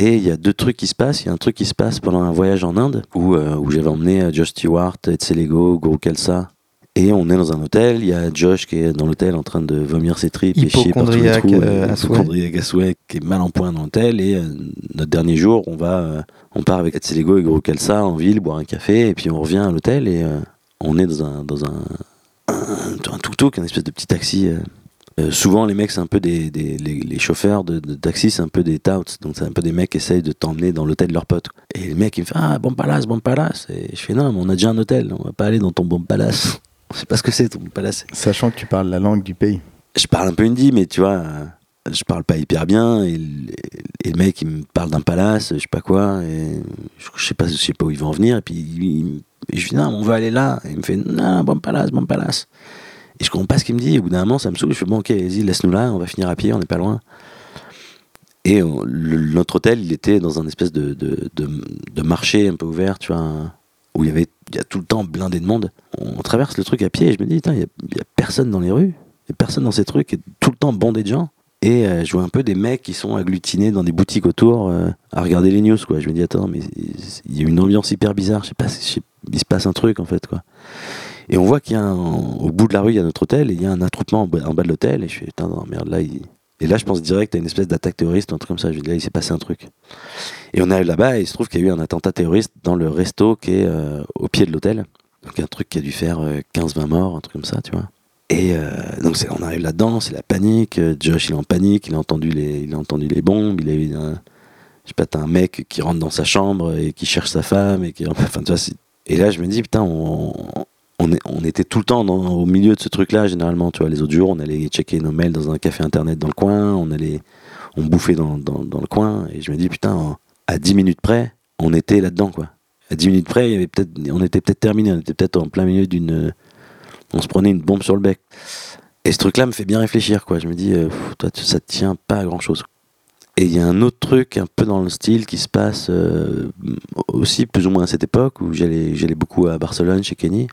Et il y a deux trucs qui se passent. Il y a un truc qui se passe pendant un voyage en Inde où, euh, où j'avais emmené euh, Josh Stewart, Etselego, Guru Kelsa. Et on est dans un hôtel. Il y a Josh qui est dans l'hôtel en train de vomir ses tripes et chier par tous les trous. euh, souhait, qui est mal en point dans l'hôtel. Et euh, notre dernier jour, on va, on part avec Etselego et Guru Kelsa en ville boire un café. Et puis on revient à l'hôtel et on est dans un, dans un, un, un tuk-tuk, un espèce de petit taxi. Euh, souvent, les mecs, c'est un peu des, des- les, les chauffeurs de, de taxi, c'est un peu des touts. Donc, c'est un peu des mecs qui essayent de t'emmener dans l'hôtel de leurs potes. Et le mec, il me fait Ah, bon palace, bon palace. Et je fais Non, mais on a déjà un hôtel, on va pas aller dans ton bon palace. On sait pas ce que c'est ton palace. Sachant que tu parles la langue du pays. Je parle un peu hindi, mais tu vois, je parle pas hyper bien. Et, le- et le mec, il me parle d'un palace, je sais pas quoi. Et je, sais pas, je sais pas où il va en venir. Et puis il- je dis non, on veut aller là. Et il me fait non, bon palace, bon palace. Et je comprends pas ce qu'il me dit. Au bout d'un moment, ça me saoule. Je fais bon, ok, vas-y, laisse-nous là. On va finir à pied, on n'est pas loin. Et on- le- notre hôtel, il était dans un espèce de, de, marché un peu ouvert, tu vois, où il y avait y a tout le temps blindé de monde. On traverse le truc à pied et je me dis, il y a, personne dans les rues, il y a personne dans ces trucs, et tout le temps bandé de gens. Et euh, je vois un peu des mecs qui sont agglutinés dans des boutiques autour euh, à regarder les news, quoi. Je me dis, attends, mais il y a une ambiance hyper bizarre, je sais pas, il se passe un truc en fait, quoi. Et on voit qu'il y a au bout de la rue, il y a notre hôtel, et il y a un attroupement en bas, de l'hôtel, et je fais, putain, non, merde, là, il... Et là, je pense direct à une espèce d'attaque terroriste un truc comme ça. Je dis, là, il s'est passé un truc. Et on arrive là-bas et il se trouve qu'il y a eu un attentat terroriste dans le resto qui est euh, au pied de l'hôtel. Donc un truc qui a dû faire euh, 15-20 morts, un truc comme ça, tu vois. Et euh, donc on arrive là-dedans, c'est la panique. Euh, Josh, il est en panique, il a entendu les, il a entendu les bombes. Il a eu un, je sais pas, un mec qui rentre dans sa chambre et qui cherche sa femme et qui, enfin, tu vois. Et là, je me dis, putain, on, on, était tout le temps au milieu de ce truc-là, généralement. Tu vois, les autres jours, on allait checker nos mails dans un café internet dans le coin, on allait, on bouffait dans, dans, le coin. Et je me dis, putain, à 10 minutes près, on était là-dedans, quoi. À 10 minutes près, il y avait peut-être, on était peut-être terminé, on était peut-être en plein milieu d'une. On se prenait une bombe sur le bec. Et ce truc-là me fait bien réfléchir, quoi. Je me dis, euh, toi, ça te tient pas à grand-chose. Et il y a un autre truc un peu dans le style qui se passe euh, aussi plus ou moins à cette époque où j'allais j'allais beaucoup à Barcelone chez Kenny.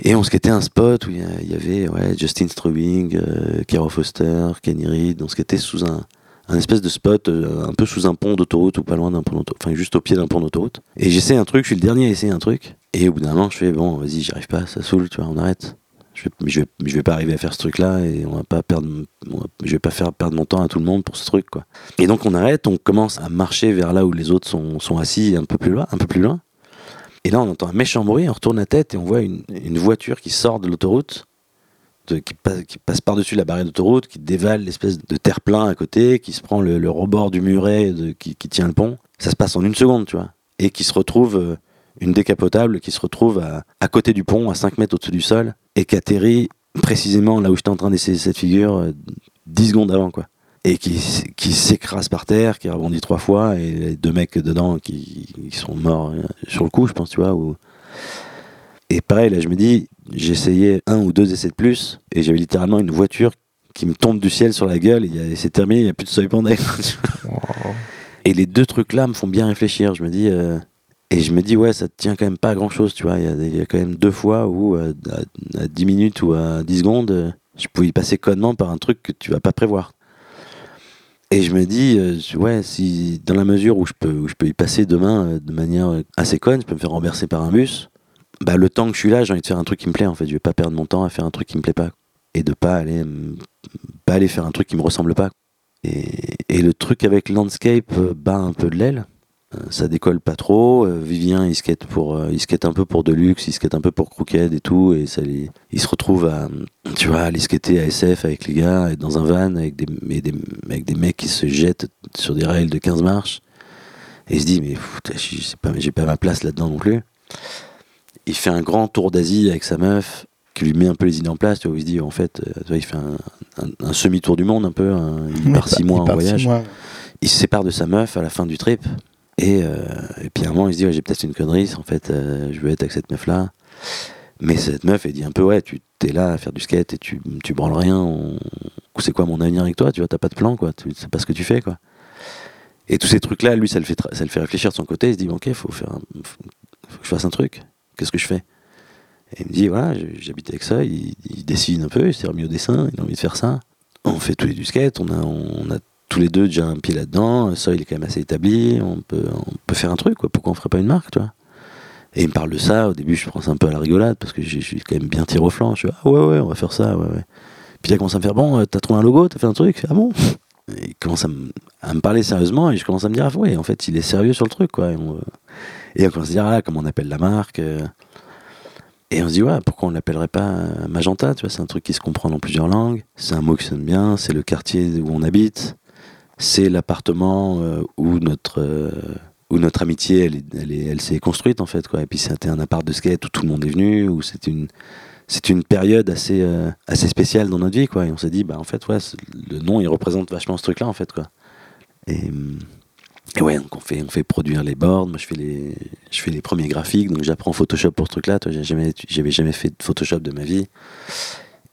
Et on skatait un spot où il y avait ouais, Justin Strubing, euh, Foster, Kenny Reed. On skatait sous un, un espèce de spot euh, un peu sous un pont d'autoroute ou pas loin d'un pont d'autoroute, enfin juste au pied d'un pont d'autoroute. Et j'essaie un truc, je suis le dernier à essayer un truc. Et au bout d'un moment, je fais bon, vas-y, j'y arrive pas, ça saoule, tu vois, on arrête. Je vais, je, vais, pas arriver à faire ce truc-là et on va pas perdre, je vais pas faire perdre mon temps à tout le monde pour ce truc, quoi. Et donc on arrête, on commence à marcher vers là où les autres sont, sont assis un peu plus loin, un peu plus loin. Et là, on entend un méchant bruit, on retourne la tête et on voit une, voiture qui sort de l'autoroute, qui passe, par-dessus la barrière d'autoroute, qui dévale l'espèce de terre-plein à côté, qui se prend le, rebord du muret qui, tient le pont. Ça se passe en une seconde, tu vois. Et qui se retrouve, euh, une décapotable qui se retrouve à, à côté du pont, à 5 mètres au-dessus du sol, et qui atterrit précisément là où j'étais en train d'essayer cette figure, euh, 10 secondes avant, quoi. Et qui, qui s'écrase par terre, qui rebondit trois fois, et les deux mecs dedans qui, qui sont morts euh, sur le coup, je pense, tu vois. Ou... Et pareil, là, je me dis, essayé un ou deux essais de plus, et j'avais littéralement une voiture qui me tombe du ciel sur la gueule, et, c'est terminé, il n'y a plus de seuil pandé. Et les deux trucs-là me font bien réfléchir. Je me dis, euh, et je me dis, ouais, ça tient quand même pas à grand-chose, tu vois. Il y, a des- il y a quand même deux fois où, euh, à, à 10 minutes ou à 10 secondes, euh, je pouvais y passer connement par un truc que tu vas pas prévoir. Et je me dis, euh, ouais, si dans la mesure où je peux, où je peux y passer demain euh, de manière assez conne, je peux me faire renverser par un bus, bah le temps que je suis là, j'ai envie de faire un truc qui me plaît en fait. Je vais pas perdre mon temps à faire un truc qui me plaît pas. Et de pas aller, pas aller faire un truc qui me ressemble pas. Et, et le truc avec Landscape euh, bat un peu de l'aile. Euh, Ça décolle pas trop. Euh, Vivien, il skate, pour, euh, il skate un peu pour Deluxe, il skate un peu pour Crooked et tout. Et ça, les- il se retrouve à, tu vois, aller skater à SF avec les gars, être dans un van avec des, mais des, avec des mecs qui se jettent sur des rails de 15 marches. Et il se dit, mais sais pas, j'ai pas ma place là-dedans non plus. Il fait un grand tour d'Asie avec sa meuf, qui lui met un peu les idées en place. Tu vois, où il se dit, en fait, tu vois, il fait un, un- un semi-tour du monde un peu. un- il part six mois en voyage il se sépare de sa meuf à la fin du trip. Et, euh, et puis à un moment, il se dit, ouais, j'ai peut-être une connerie, en fait, euh, je veux être avec cette meuf-là. Mais cette meuf, elle dit un peu, ouais, tu t'es là à faire du skate et tu, tu branles rien. C'est quoi mon avenir avec toi Tu vois, t'as pas de plan, quoi. Tu sais pas ce que tu fais, quoi. Et tous ces trucs-là, lui, ça le, fait ça le fait réfléchir de son côté. Il se dit, ok, faut, faire faut, faut que je fasse un truc. Qu'est-ce que je fais? Et il me dit, voilà, j'habite avec ça. Il, dessine un peu, il s'est remis au dessin, il a envie de faire ça. On fait tous les du skate, on a tous les deux déjà un pied là-dedans, ça il est quand même assez établi, on peut, on peut faire un truc, quoi. pourquoi on ferait pas une marque, tu Et il me parle de ça, au début je prends ça un peu à la rigolade, parce que je suis quand même bien tiré au flanc, je suis ah ouais ouais, on va faire ça, ouais ouais. Puis il commence à me faire, bon, euh, t'as trouvé un logo, t'as fait un truc, ah bon? Et il commence à me, parler sérieusement, et je commence à me dire, ah ouais, en fait il est sérieux sur le truc, quoi. Et on, on commence à se dire, ah comment on appelle la marque euh. Et on se dit, ouais, pourquoi on l'appellerait pas euh, Magenta, c'est un truc qui se comprend dans plusieurs langues, c'est un mot qui sonne bien, c'est le quartier où on habite, c'est l'appartement euh, où notre, euh, où notre amitié, elle, elle, est- elle s'est construite en fait, quoi. Et puis c'était un appart de skate où tout le monde est venu, où c'était une, c'est une période assez, euh, assez spéciale dans notre vie, quoi. Et on s'est dit, bah en fait, ouais, c'est- le nom, il représente vachement ce truc-là, en fait, quoi. Et, ouais, donc on fait, on fait produire les boards. Moi, je fais les, je fais les premiers graphiques, donc j'apprends Photoshop pour ce truc-là. Toi, j'ai jamais, j'avais jamais fait de Photoshop de ma vie.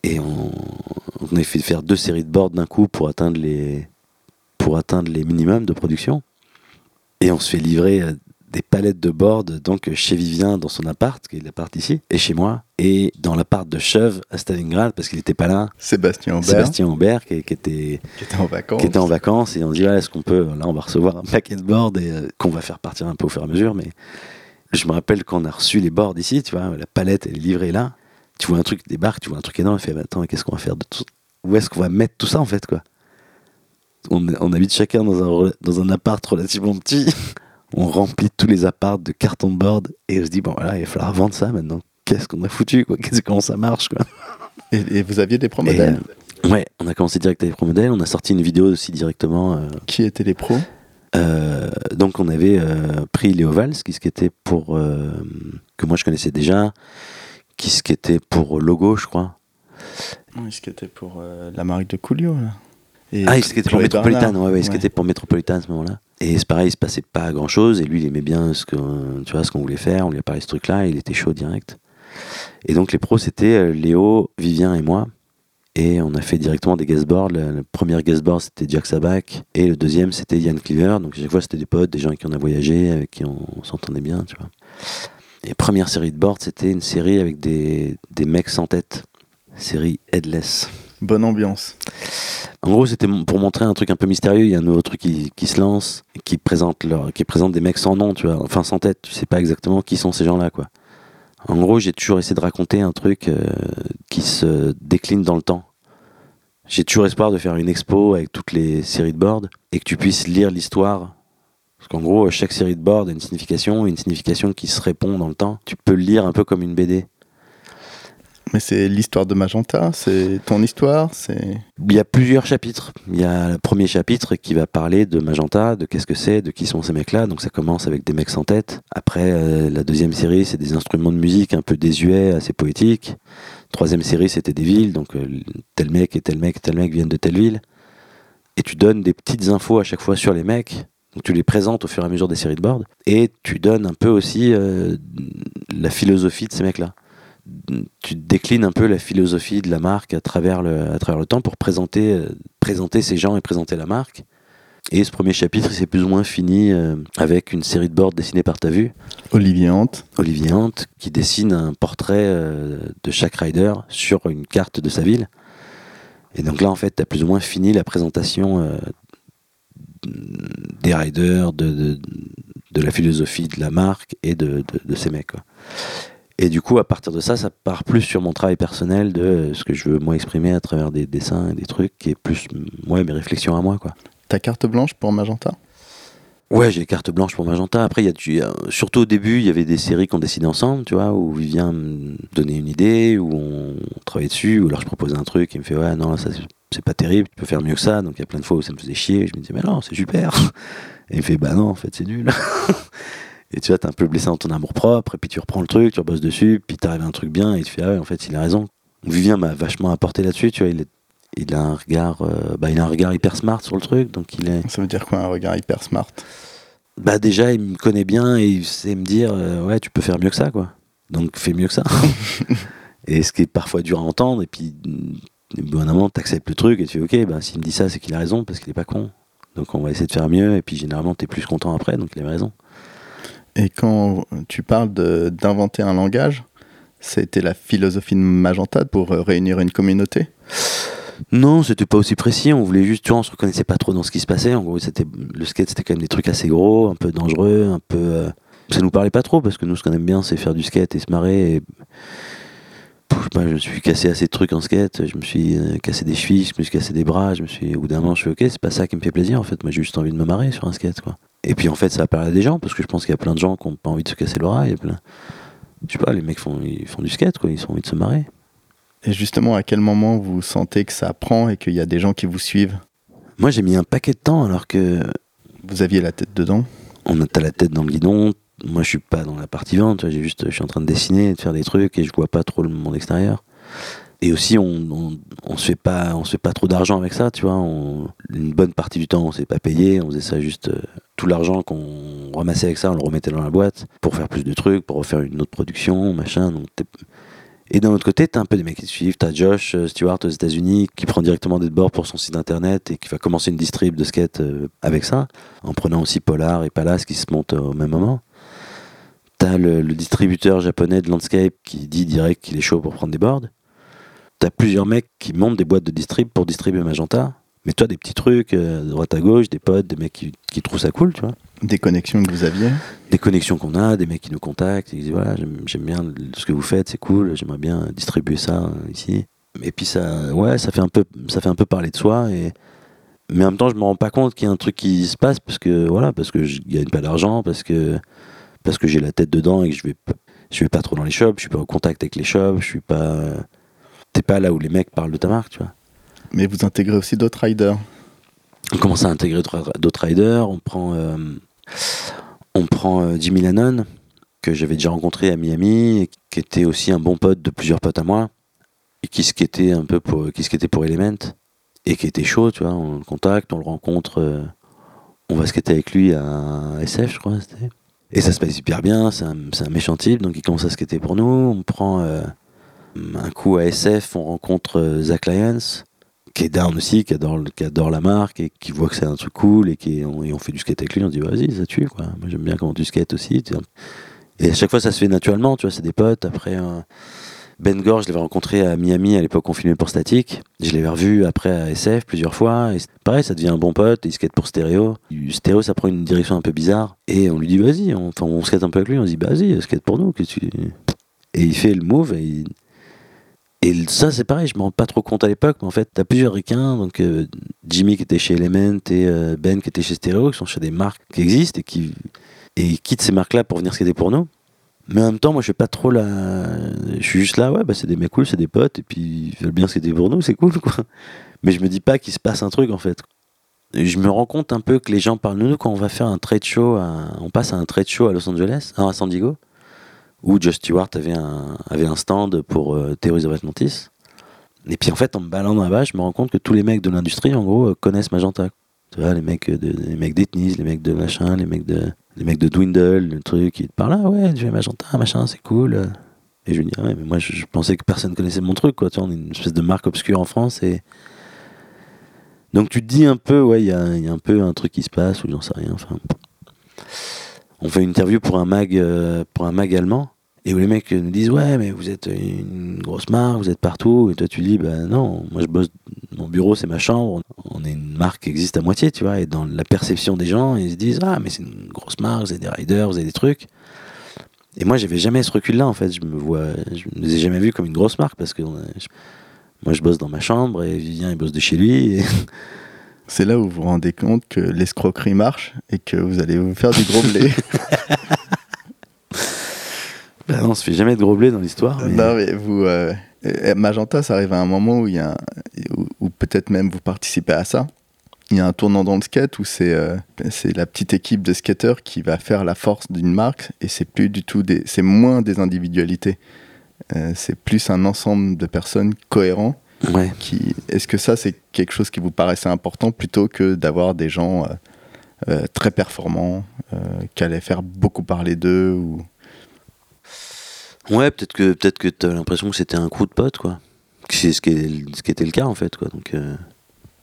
Et on, on a fait faire deux séries de boards d'un coup pour atteindre les, pour atteindre les minimums de production. Et on se fait livrer euh, des palettes de boards donc chez Vivien dans son appart, qui est l'appart ici, et chez moi, et dans l'appart de Cheuve à Stalingrad parce qu'il n'était pas là. Sébastien Aubert, Sébastien Aubert qui, qui était qui était en vacances. qui était en vacances et on dit ouais, est-ce qu'on peut là on va recevoir un paquet de boards et euh, qu'on va faire partir un peu au fur et à mesure mais je me rappelle quand on a reçu les boards ici tu vois la palette elle est livrée là tu vois un truc débarque tu vois un truc énorme et fait bah, attends qu'est-ce qu'on va faire de tout où est-ce qu'on va mettre tout ça en fait quoi? On, on habite chacun dans un, dans un appart relativement petit on remplit tous les apparts de carton de board et on se dit bon voilà il va falloir vendre ça maintenant qu'est-ce qu'on a foutu quoi? Qu'est-ce comment ça marche quoi? Et, et vous aviez des pro modèles? Euh, ouais on a commencé direct avec les pro-modèles on a sorti une vidéo aussi directement euh, Qui étaient les pros? Euh, donc on avait pris Léo Valls, qui skatait pour euh, que moi je connaissais déjà, qui skatait pour Logo, je crois. Oui, ce qui était pour la marque de Coolio. Là. Et ah, il skatait pour Bernard. ouais, ouais, il skatait pour Metropolitan à ce moment-là. Et c'est pareil, il se passait pas grand chose, et lui il aimait bien ce qu'on voulait faire, on lui a parlé de ce truc-là, il était chaud direct. Et donc les pros c'était euh, Léo, Vivien et moi. Et on a fait directement des guestboards. Le, le premier guestboard c'était Jack Sabak et le deuxième c'était Yann Cleaver. Donc chaque fois c'était des potes, des gens avec qui on a voyagé, avec qui on, on s'entendait bien, tu vois. Et première série de boards c'était une série avec des, des mecs sans tête. Série Headless. Bonne ambiance. En gros, c'était pour montrer un truc un peu mystérieux. Il y a un nouveau truc qui, qui se lance, qui présente leur, qui présente des mecs sans nom, tu vois, enfin sans tête. Tu sais pas exactement qui sont ces gens-là, quoi. En gros, j'ai toujours essayé de raconter un truc euh, qui se décline dans le temps. J'ai toujours espoir de faire une expo avec toutes les séries de boards et que tu puisses lire l'histoire. Parce qu'en gros, chaque série de boards a une signification, une signification qui se répond dans le temps. Tu peux le lire un peu comme une BD. Mais c'est l'histoire de Magenta, c'est ton histoire, c'est. Il y a plusieurs chapitres. Il y a le premier chapitre qui va parler de Magenta, de qu'est-ce que c'est, de qui sont ces mecs-là. Donc ça commence avec des mecs sans tête. Après, euh, la deuxième série, c'est des instruments de musique un peu désuets, assez poétiques. Troisième série, c'était des villes. Donc euh, tel mec et tel mec tel mec viennent de telle ville. Et tu donnes des petites infos à chaque fois sur les mecs. Donc tu les présentes au fur et à mesure des séries de board. Et tu donnes un peu aussi euh, la philosophie de ces mecs-là tu déclines un peu la philosophie de la marque à travers le, à travers le temps pour présenter, euh, présenter ces gens et présenter la marque. Et ce premier chapitre, il s'est plus ou moins fini euh, avec une série de boards dessinés par ta vue, Olivier Hante. Olivier Hant, qui dessine un portrait euh, de chaque rider sur une carte de sa ville. Et donc là, en fait, tu as plus ou moins fini la présentation des riders, de, de, de la philosophie de la marque et de, de, de ces mecs. quoi. Et du coup, à partir de ça, ça part plus sur mon travail personnel de euh, ce que je veux moi exprimer à travers des dessins et des trucs, qui est plus ouais, mes réflexions à moi. quoi. Ta carte blanche pour Magenta? Ouais, j'ai carte blanche pour Magenta. Après, y a, surtout au début, il y avait des séries qu'on dessinait ensemble, tu vois, où Vivien me donnait une idée, où on travaillait dessus, ou alors je proposais un truc, il me fait ouais, non, ça c'est- c'est pas terrible, tu peux faire mieux que ça. Donc il y a plein de fois où ça me faisait chier, je me disais mais non, c'est super. Et il me fait bah non, en fait, c'est nul. et tu vois, t'es un peu blessé dans ton amour propre, et puis tu reprends le truc, tu rebosses dessus, puis t'arrives à un truc bien, et tu fais ah ouais, en fait, il a raison. Vivien m'a vachement apporté là-dessus, tu vois, il, est- il a un regard, euh, bah, il a un regard hyper smart sur le truc, donc il est. Ça veut dire quoi un regard hyper smart? Bah déjà, il me connaît bien et il sait me dire euh, ouais, tu peux faire mieux que ça, quoi. Donc fais mieux que ça. et ce qui est parfois dur à entendre, et puis mm, au bout d'un moment, t'acceptes le truc et tu fais ok, bah s'il me dit ça, c'est qu'il a raison parce qu'il est pas con. Donc on va essayer de faire mieux, et puis généralement t'es plus content après, donc il avait raison. Et quand tu parles d'inventer un langage, c'était la philosophie de Magenta pour euh, réunir une communauté? Non, c'était pas aussi précis. On voulait juste, tu vois, on se reconnaissait pas trop dans ce qui se passait. En gros, c'était le skate, c'était quand même des trucs assez gros, un peu dangereux, un peu. euh, Ça nous parlait pas trop parce que nous, ce qu'on aime bien, c'est faire du skate et se marrer. Et... Je me suis cassé assez de trucs en skate. Je me suis euh, cassé des chevilles, je me suis cassé des bras. Je me suis, au bout d'un moment, je suis ok, c'est pas ça qui me fait plaisir. En fait, moi, j'ai juste envie de me marrer sur un skate, quoi. Et puis, en fait, ça va parler à des gens parce que je pense qu'il y a plein de gens qui ont pas envie de se casser le bras. Il y a plein. Je sais pas, les mecs font, ils font du skate, quoi. Ils ont envie de se marrer. Et justement, à quel moment vous sentez que ça prend et qu'il y a des gens qui vous suivent? Moi, j'ai mis un paquet de temps alors que Vous aviez la tête dedans? On a la tête dans le guidon. Moi, je suis pas dans la partie vente. J'ai juste, je suis en train de dessiner, de faire des trucs et je vois pas trop le monde extérieur. Et aussi, on, on, se fait pas, on se fait pas trop d'argent avec ça, tu vois. Une bonne partie du temps, on s'est pas payé. On faisait ça juste euh, tout l'argent qu'on ramassait avec ça, on le remettait dans la boîte pour faire plus de trucs, pour refaire une autre production, machin. Et d'un autre côté, t'as un peu des mecs qui te suivent. T'as Josh euh, Stewart aux États-Unis qui prend directement des bords pour son site internet et qui va commencer une distrib de skate euh, avec ça, en prenant aussi Polar et Palace qui se montent au même moment. T'as le, le distributeur japonais de Landscape qui dit direct qu'il est chaud pour prendre des boards. T'as plusieurs mecs qui montent des boîtes de distrib pour distribuer Magenta. Mais toi, des petits trucs, euh, de droite à gauche, des potes, des mecs qui, qui trouvent ça cool, tu vois Des connexions que vous aviez des connexions qu'on a, des mecs qui nous contactent, qui disent voilà, j'aime bien ce que vous faites, c'est cool, j'aimerais bien distribuer ça euh, ici. Et puis ça, ouais, ça fait un peu, ça fait un peu parler de soi. Et mais en même temps, je me rends pas compte qu'il y a un truc qui se passe parce que voilà, parce que je gagne pas d'argent, parce que parce que j'ai la tête dedans et que je vais, je vais pas trop dans les shops, je suis pas en contact avec les shops, je suis pas, t'es pas là où les mecs parlent de ta marque, tu vois. Mais vous intégrez aussi d'autres riders. on commence à intégrer d'autres riders? On prend, euh, on prend euh, Jimmy Lannon, que j'avais déjà rencontré à Miami, et qui était aussi un bon pote de plusieurs potes à moi, et qui skatait un peu pour, qui pour Element, et qui était chaud, tu vois. On le contacte, on le rencontre, euh, on va skater avec lui à SF, je crois. Et ça se passe hyper bien, c'est un, un méchant type, donc il commence à skater pour nous. On prend euh, un coup à SF, on rencontre euh, Zach Lyons, qui est down aussi, qui adore, qui adore la marque et qui voit que c'est un truc cool et, qui, on, et on fait du skate avec lui, on dit vas-y, ça tue quoi. Moi j'aime bien comment tu skates aussi. Et à chaque fois ça se fait naturellement, tu vois, c'est des potes. Après, euh, Ben Gore, je l'avais rencontré à Miami à l'époque on filmait pour Static. Je l'avais revu après à SF plusieurs fois. Pareil, ça devient un bon pote, il skate pour Stéréo. Stéréo ça prend une direction un peu bizarre. Et on lui dit vas-y, on, skate un peu avec lui, on dit bah, vas-y, skate pour nous. Et il fait le move et il- et ça, c'est pareil, je me rends pas trop compte à l'époque, mais en fait, t'as plusieurs ricains, donc euh, Jimmy qui était chez Element et euh, Ben qui était chez Stereo, qui sont chez des marques qui existent et qui et quittent ces marques-là pour venir skater pour nous. Mais en même temps, moi, je fais pas trop la. Je suis juste là, ouais, bah, c'est des mecs cool, c'est des potes, et puis ils veulent bien skater pour nous, c'est cool, quoi. Mais je me dis pas qu'il se passe un truc, en fait. Je me rends compte un peu que les gens parlent de nous quand on va faire un trade show, on passe à un trade show à Los Angeles, à San Diego où Josh Stewart avait un, avait un stand pour euh, Theories of. Et puis en fait, en me baladant là-bas, je me rends compte que tous les mecs de l'industrie, en gros, euh, connaissent Magenta. Tu vois, les mecs de, les mecs les mecs de machin, les mecs de, les mecs de Dwindle, le truc, ils te parlent, ah ouais, tu fais Magenta, machin, c'est cool. Et je lui dis, ah ouais, mais moi, je, pensais que personne connaissait mon truc, quoi. Tu vois, on est une espèce de marque obscure en France et. Donc tu te dis un peu, ouais, il y a, y a un peu un truc qui se passe, ou j'en sais rien. On fait une interview pour un mag, euh, pour un mag allemand. Et où les mecs nous disent ouais mais vous êtes une grosse marque, vous êtes partout. Et toi tu dis bah non moi je bosse mon bureau c'est ma chambre. On est une marque qui existe à moitié tu vois. Et dans la perception des gens ils se disent ah mais c'est une grosse marque vous avez des riders vous avez des trucs. Et moi j'avais jamais ce recul là en fait. Je me vois je me les ai jamais vus comme une grosse marque parce que je- moi je bosse dans ma chambre et Vivien il bosse de chez lui. Et C'est là où vous vous rendez compte que l'escroquerie marche et que vous allez vous faire du gros blé. bah non on se fait jamais de gros blé dans l'histoire mais- non, mais vous. euh, euh, Magenta, ça arrive à un moment où il y a. un- où, où peut-être même vous participez à ça. Il y a un tournant dans le skate où c'est euh, la petite équipe de skateurs qui va faire la force d'une marque et c'est plus du tout des. C'est moins des individualités. Euh, c'est plus un ensemble de personnes cohérents ouais qui est-ce que ça c'est quelque chose qui vous paraissait important plutôt que d'avoir des gens euh, euh, très performants euh, qui allaient faire beaucoup parler d'eux ou Ouais, peut-être que peut-être que t'as l'impression que c'était un coup de pote, quoi. C'est ce qui, est- ce qui était le cas en fait, quoi. Donc, euh,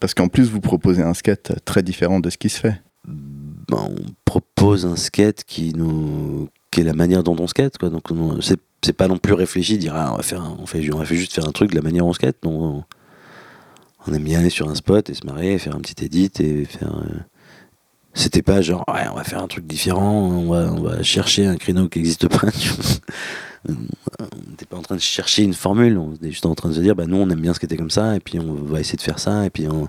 parce qu'en plus vous proposez un skate très différent de ce qui se fait ben, on propose un skate qui nous, qui est la manière dont on skate, quoi. Donc, on- c'est c'est pas non plus réfléchi, dire ah, on va faire, un- on fait, on va juste faire un truc de la manière dont on skate. On, on aime bien aller sur un spot et se marrer, faire un petit edit et faire. euh, C'était pas genre ouais, on va faire un truc différent, on va, on va chercher un créneau qui n'existe pas. Vois. on n'était pas en train de chercher une formule, on était juste en train de se dire bah nous on aime bien ce qui était comme ça et puis on va essayer de faire ça et puis on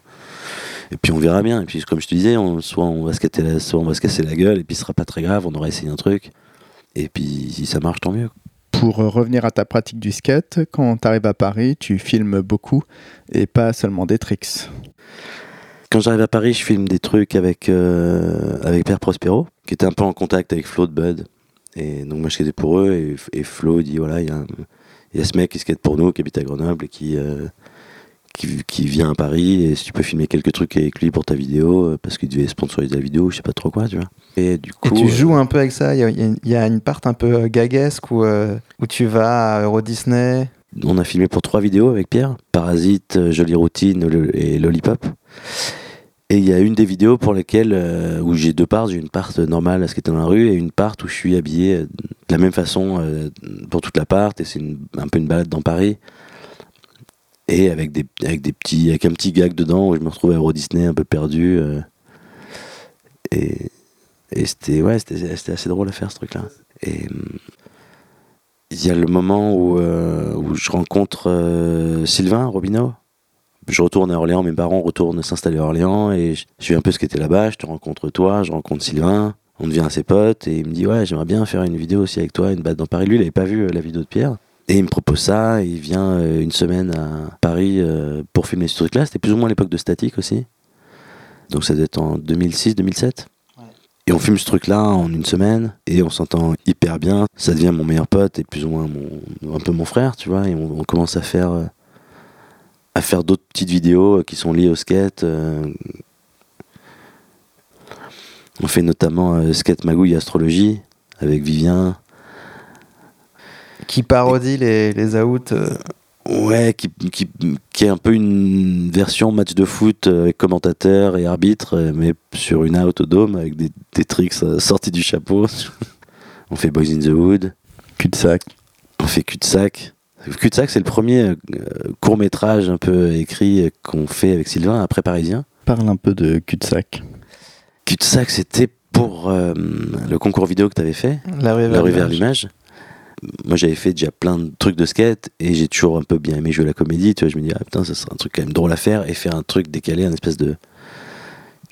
et puis on verra bien et puis comme je te disais on, soit on va se casser la, soit on va se casser la gueule et puis ce sera pas très grave on aura essayé un truc et puis si ça marche tant mieux Pour euh, revenir à ta pratique du skate, quand tu arrives à Paris, tu filmes beaucoup et pas seulement des tricks. quand j'arrive à Paris, je filme des trucs avec, euh, avec Père Prospero, qui était un peu en contact avec Flo de Bud. Et donc moi je skatais pour eux et, et Flo dit voilà, il y, a y ce mec qui skate pour nous, qui habite à Grenoble et qui, euh, qui, qui vient à Paris. Et si tu peux filmer quelques trucs avec lui pour ta vidéo, euh, parce qu'il devait sponsoriser la vidéo, je sais pas trop quoi, tu vois. Et du Et coup. tu euh, joues un peu avec ça Il y a, y une part un peu gaguesque où, euh, où tu vas à Euro Disney? On a filmé pour trois vidéos avec Pierre Parasite, Jolie Routine et Lollipop. Et il y a une des vidéos pour lesquelles, euh, où j'ai deux parts, j'ai une part normale à ce qui était dans la rue et une part où je suis habillé euh, de la même façon euh, pour toute la part et c'est un peu une balade dans Paris. Et avec des, avec des petits, avec un petit gag dedans où je me retrouve à Euro Disney un peu perdu. et et c'était, ouais, c'était, assez drôle à faire ce truc-là. Et hum, il y a le moment où, où je rencontre Sylvain Robineau. Je retourne à Orléans, mes parents retournent s'installer à Orléans et je, je suis un peu ce qu'était là-bas. Je te rencontre toi, je rencontre Sylvain, on devient assez potes et il me dit Ouais, j'aimerais bien faire une vidéo aussi avec toi, une batte dans Paris. Lui, il n'avait pas vu euh, la vidéo de Pierre. Et il me propose ça, et il vient euh, une semaine à Paris euh, pour filmer ce truc-là. C'était plus ou moins l'époque de Static aussi. Donc ça doit être en 2006-2007. Et on filme ce truc-là en une semaine et on s'entend hyper bien. Ça devient mon meilleur pote et plus ou moins mon, un peu mon frère, tu vois. Et on, on commence à faire, à faire d'autres petites vidéos euh, qui sont liées au skate. euh. On fait notamment euh, Skate Magouille Astrologie avec Vivien. Qui parodie les, les outs. euh, Ouais, qui, qui, qui est un peu une version match de foot avec commentateur et arbitre, mais sur une out au dôme avec des, des tricks sortis du chapeau. on fait Boys in the Wood, Cul-de-sac. on fait Cul-de-sac. Cul-de-sac, c'est le premier court métrage un peu écrit euh, qu'on fait avec Sylvain après Parisien. Parle un peu de cul-de-sac. Cul-de-sac, c'était pour euh, le concours vidéo que tu avais fait, La rue vers l'image. l'image. Moi, j'avais fait déjà plein de trucs de skate et j'ai toujours un peu bien aimé jouer la comédie. Tu vois, je me dis, ah putain, ça serait un truc quand même drôle à faire et faire un truc décalé, un espèce de.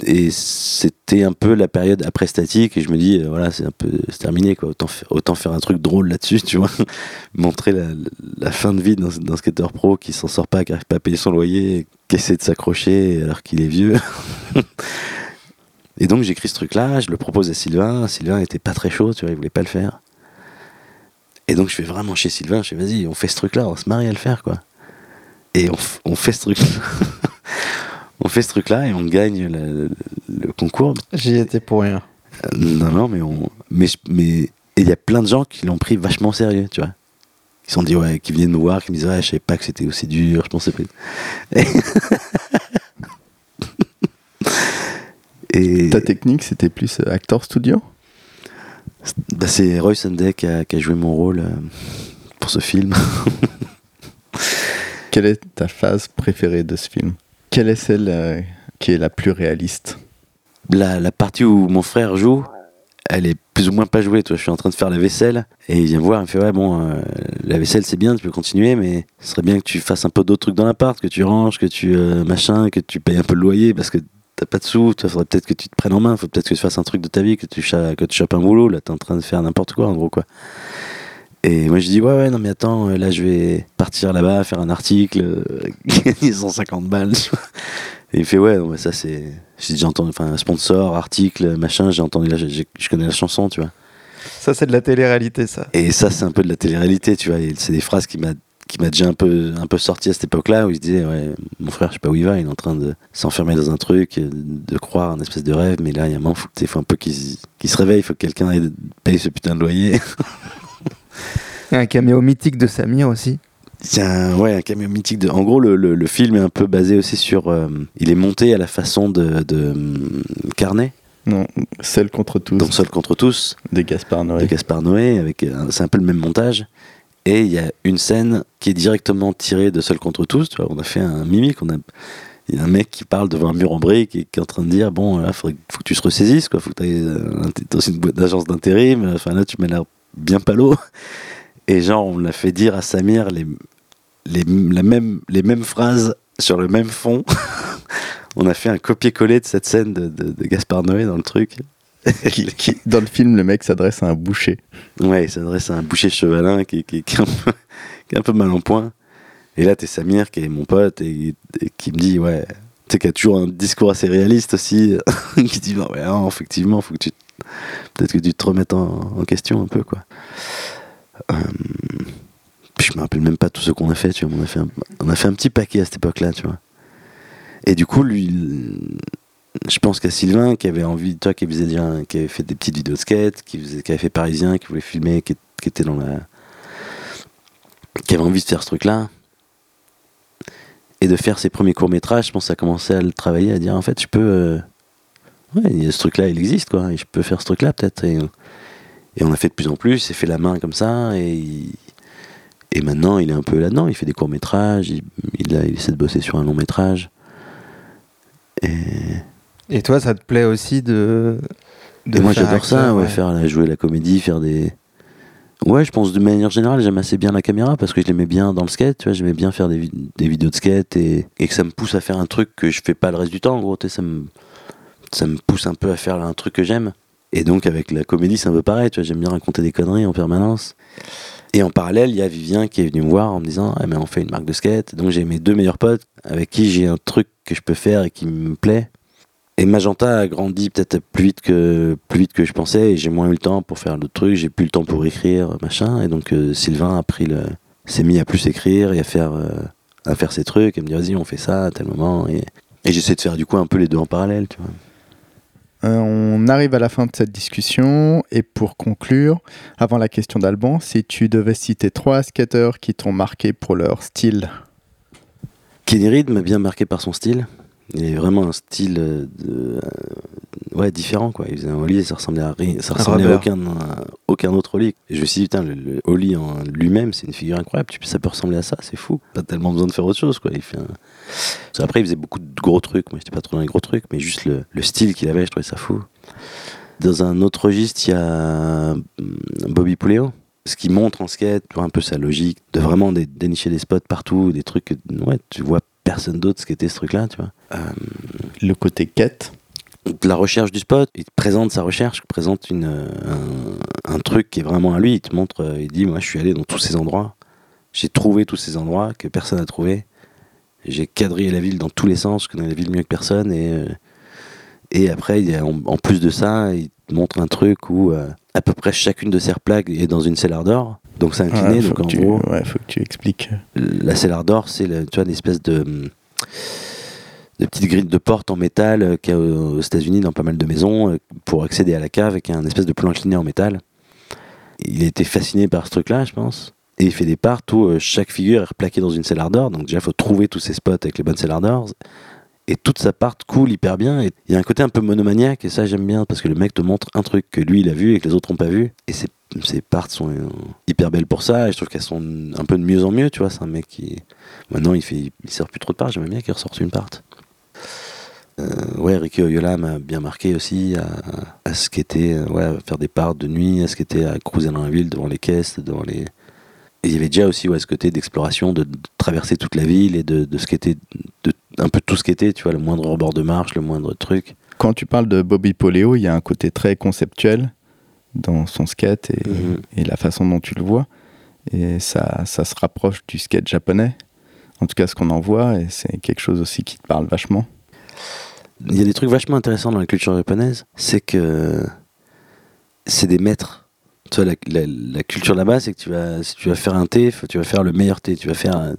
Et c'était un peu la période après statique et je me dis, euh, voilà, c'est un peu terminé quoi. Autant, autant faire un truc drôle là-dessus, tu vois. Montrer la, fin de vie d'un skateur pro qui s'en sort pas, qui arrive pas à payer son loyer, qui essaie de s'accrocher alors qu'il est vieux. et donc j'écris ce truc-là, je le propose à Sylvain. Sylvain était pas très chaud, tu vois, il voulait pas le faire. Et donc je vais vraiment chez Sylvain, je fais vas-y, on fait ce truc-là, on va se marie à le faire quoi. Et on, on fait ce truc on fait ce truc-là et on gagne le, le concours. J'y étais pour rien. Euh, Non, non, mais on. Mais je- mais et il y a plein de gens qui l'ont pris vachement au sérieux, tu vois. Qui se sont dit ouais, qui venaient nous voir, qui me disaient ouais, je savais pas que c'était aussi dur, je pensais pas. Et, Ta technique, c'était plus euh, acteur studio? Bah, c'est Roy Sunday qui a, qui a joué mon rôle euh, pour ce film. Quelle est ta phase préférée de ce film? Quelle est celle euh, qui est la plus réaliste? La, partie où mon frère joue, elle est plus ou moins pas jouée. Toi, je suis en train de faire la vaisselle et il vient me voir, il me fait ouais bon, euh, la vaisselle c'est bien, tu peux continuer, mais ce serait bien que tu fasses un peu d'autres trucs dans l'appart, que tu ranges, que tu euh, machin, que tu payes un peu le loyer parce que t'as pas de sous. Il faudrait peut-être que tu te prennes en main, faut peut-être que tu fasses un truc de ta vie, que tu que tu chopes un boulot. Là, t'es en train de faire n'importe quoi en gros quoi. Et moi je dis ouais ouais non mais attends euh, là je vais partir là-bas faire un article euh, gagner 150 balles et il fait ouais non, mais ça c'est j'ai déjà entendu enfin sponsor article machin j'ai entendu j'ai- je connais la chanson tu vois. Ça, c'est de la télé-réalité, ça. et ça c'est un peu de la télé-réalité tu vois. C'est des phrases qui m'a qui m'a déjà un peu un peu sorti à cette époque-là où il se disait ouais mon frère je sais pas où il va il est en train de s'enfermer dans un truc euh, de croire un espèce de rêve mais là il y a un moment faut, il faut un peu qu'il se- réveille il faut que quelqu'un payer ce putain de loyer un caméo mythique de Samir aussi. C'est un, ouais, un camion mythique. De... En gros, le, le, le film est un peu basé aussi sur. euh, il est monté à la façon de, de hum, Carnet, Non, Celle contre tous donc Seul contre tous, de Gaspard de Noé. Gaspard Noé. Avec, euh, c'est un peu le même montage. Et il y a une scène qui est directement tirée de Seul contre tous. Tu vois, on a fait un mimique. On a, il y a un mec qui parle devant un mur en briques et qui est en train de dire Bon, là, faudrait- faut que tu te ressaisisses. Quoi. Faut que tu aies aussi une boîte d'agence d'intérim. Enfin, là, tu m'as l'air bien palo. Et genre, on l'a fait dire à Samir les, les, la même, les mêmes phrases sur le même fond. on a fait un copier-coller de cette scène de, de, de Gaspard Noé dans le truc. Qui- qui- dans le film, le mec s'adresse à un boucher. Ouais, il s'adresse à un boucher chevalin qui, qui, qui est un peu, qui est un peu mal en point. Et là, t'es Samir, qui est mon pote, et, et qui me dit, ouais, Tu sais, qui a toujours un discours assez réaliste aussi, qui dit bah ouais, non, effectivement, faut que tu peut-être que tu te remettes en, question un peu quoi. Euh, je me rappelle même pas tout ce qu'on a fait, tu vois, on a fait un, on a fait un petit paquet à cette époque-là, tu vois. Et du coup, lui, je pense qu'à Sylvain qui avait envie, toi qui faisait qui avait fait des petites vidéos de skate, qui, avait fait Parisien, qui voulait filmer, qui, qui était dans la, qui avait envie de faire ce truc-là et de faire ses premiers courts métrages, je pense que ça a commencé à le travailler, à dire en fait, je peux, euh, ouais, ce truc-là, il existe quoi, et je peux faire ce truc-là peut-être. Et, et on a fait de plus en plus, il s'est fait la main comme ça, et et maintenant il est un peu là-dedans, il fait des courts métrages, il, il, a- il essaie de bosser sur un long métrage. Et, Et toi, ça te plaît aussi de. de et moi j'adore ça, ouais, faire la- jouer la comédie, faire des. Ouais, je pense de manière générale, j'aime assez bien la caméra parce que je l'aimais bien dans le skate, tu vois, j'aimais bien faire des vidéos de skate et, et que ça me pousse à faire un truc que je fais pas le reste du temps, en gros, tu sais, ça me, ça me pousse un peu à faire un truc que j'aime. Et donc avec la comédie, c'est un peu pareil, tu vois, j'aime bien raconter des conneries en permanence. Et en parallèle, il y a Vivien qui est venu me voir en me disant Ah, mais on fait une marque de skate. Donc j'ai mes deux meilleurs potes avec qui j'ai un truc que je peux faire et qui me plaît. Et Magenta a grandi peut-être plus vite que plus vite que je pensais et j'ai moins eu le temps pour faire d'autres trucs, j'ai plus le temps pour écrire machin et donc euh, Sylvain a pris le s'est mis à plus écrire et à faire euh, à faire ses trucs et me dire vas-y on fait ça à tel moment et, j'essaie de faire du coup un peu les deux en parallèle. Euh, on arrive à la fin de cette discussion et pour conclure, avant la question d'Alban, si tu devais citer trois skateurs qui t'ont marqué pour leur style, Kenny Reed m'a bien marqué par son style. Il avait vraiment un style euh, de, euh, ouais, différent. Quoi. Il faisait un et ça ressemblait à, rien, ça ressemblait à aucun, à aucun autre. Et je me suis dit, putain, le, le ollie en lui-même, c'est une figure incroyable. Ça peut ressembler à ça, c'est fou. Pas tellement besoin de faire autre chose. Quoi. Il fait un- Parce qu'après, il faisait beaucoup de gros trucs. Moi, j'étais pas trop dans les gros trucs, mais juste le, le style qu'il avait, je trouvais ça fou. Dans un autre registre, il y a hum, Bobby Puleo. Ce qui montre en skate, un peu sa logique, de vraiment dé- dénicher des spots partout, des trucs que ouais, tu vois personne d'autre skater ce truc-là, tu vois. Le côté quête, de la recherche du spot, il te présente sa recherche, il te présente une, euh, un, un truc qui est vraiment à lui, il te montre, euh, il dit, moi je suis allé dans tous ces endroits, j'ai trouvé tous ces endroits que personne n'a trouvé, j'ai quadrillé la ville dans tous les sens, je connais la ville mieux que personne, et, euh, et après, il y a- en, en plus de ça, il te montre un truc où euh, à peu près chacune de ces plaques est dans une cellar d'or, donc c'est incliné, faut donc en tu, gros, ouais, faut que tu expliques. la cellar d'or, c'est le- tu vois, une espèce de, de petite grille de porte en métal qu'il y a aux États-Unis dans pas mal de maisons euh, pour accéder à la cave avec un espèce de plan incliné en métal. Il a été fasciné par ce truc-là, je pense. Et il fait des parts où euh, chaque figure est replaquée dans une cellar d'or. Donc déjà, il faut trouver tous ces spots avec les bonnes cellar d'or. Et toute sa part coule hyper bien. Et il y a un côté un peu monomaniaque, et ça j'aime bien, parce que le mec te montre un truc que lui il a vu et que les autres n'ont pas vu. Et ses, ses parts sont euh, hyper belles pour ça, et je trouve qu'elles sont un peu de mieux en mieux, tu vois. C'est un mec qui. Maintenant il, fait, il sort plus trop de parts, j'aimerais bien qu'il ressorte une part. Euh, ouais, Ricky Oyola m'a bien marqué aussi à, à skater, euh, ouais, à faire des parts de nuit, à skater, à cruiser dans la ville devant les caisses, devant les. Et il y avait déjà aussi ouais, ce côté d'exploration, de, de traverser toute la ville et de, de skater, de un peu tout skater, tu vois, le moindre rebord de marche, le moindre truc. Quand tu parles de Bobby Poleo, il y a un côté très conceptuel dans son skate et, Mhm. et la façon dont tu le vois. Et ça, ça se rapproche du skate japonais. En tout cas, ce qu'on en voit, et c'est quelque chose aussi qui te parle vachement. Il y a des trucs vachement intéressants dans la culture japonaise, c'est que c'est des maîtres. Tu vois, la, culture là-bas, c'est que tu vas, si tu vas faire un thé, tu vas faire le meilleur thé. Tu vas faire, un,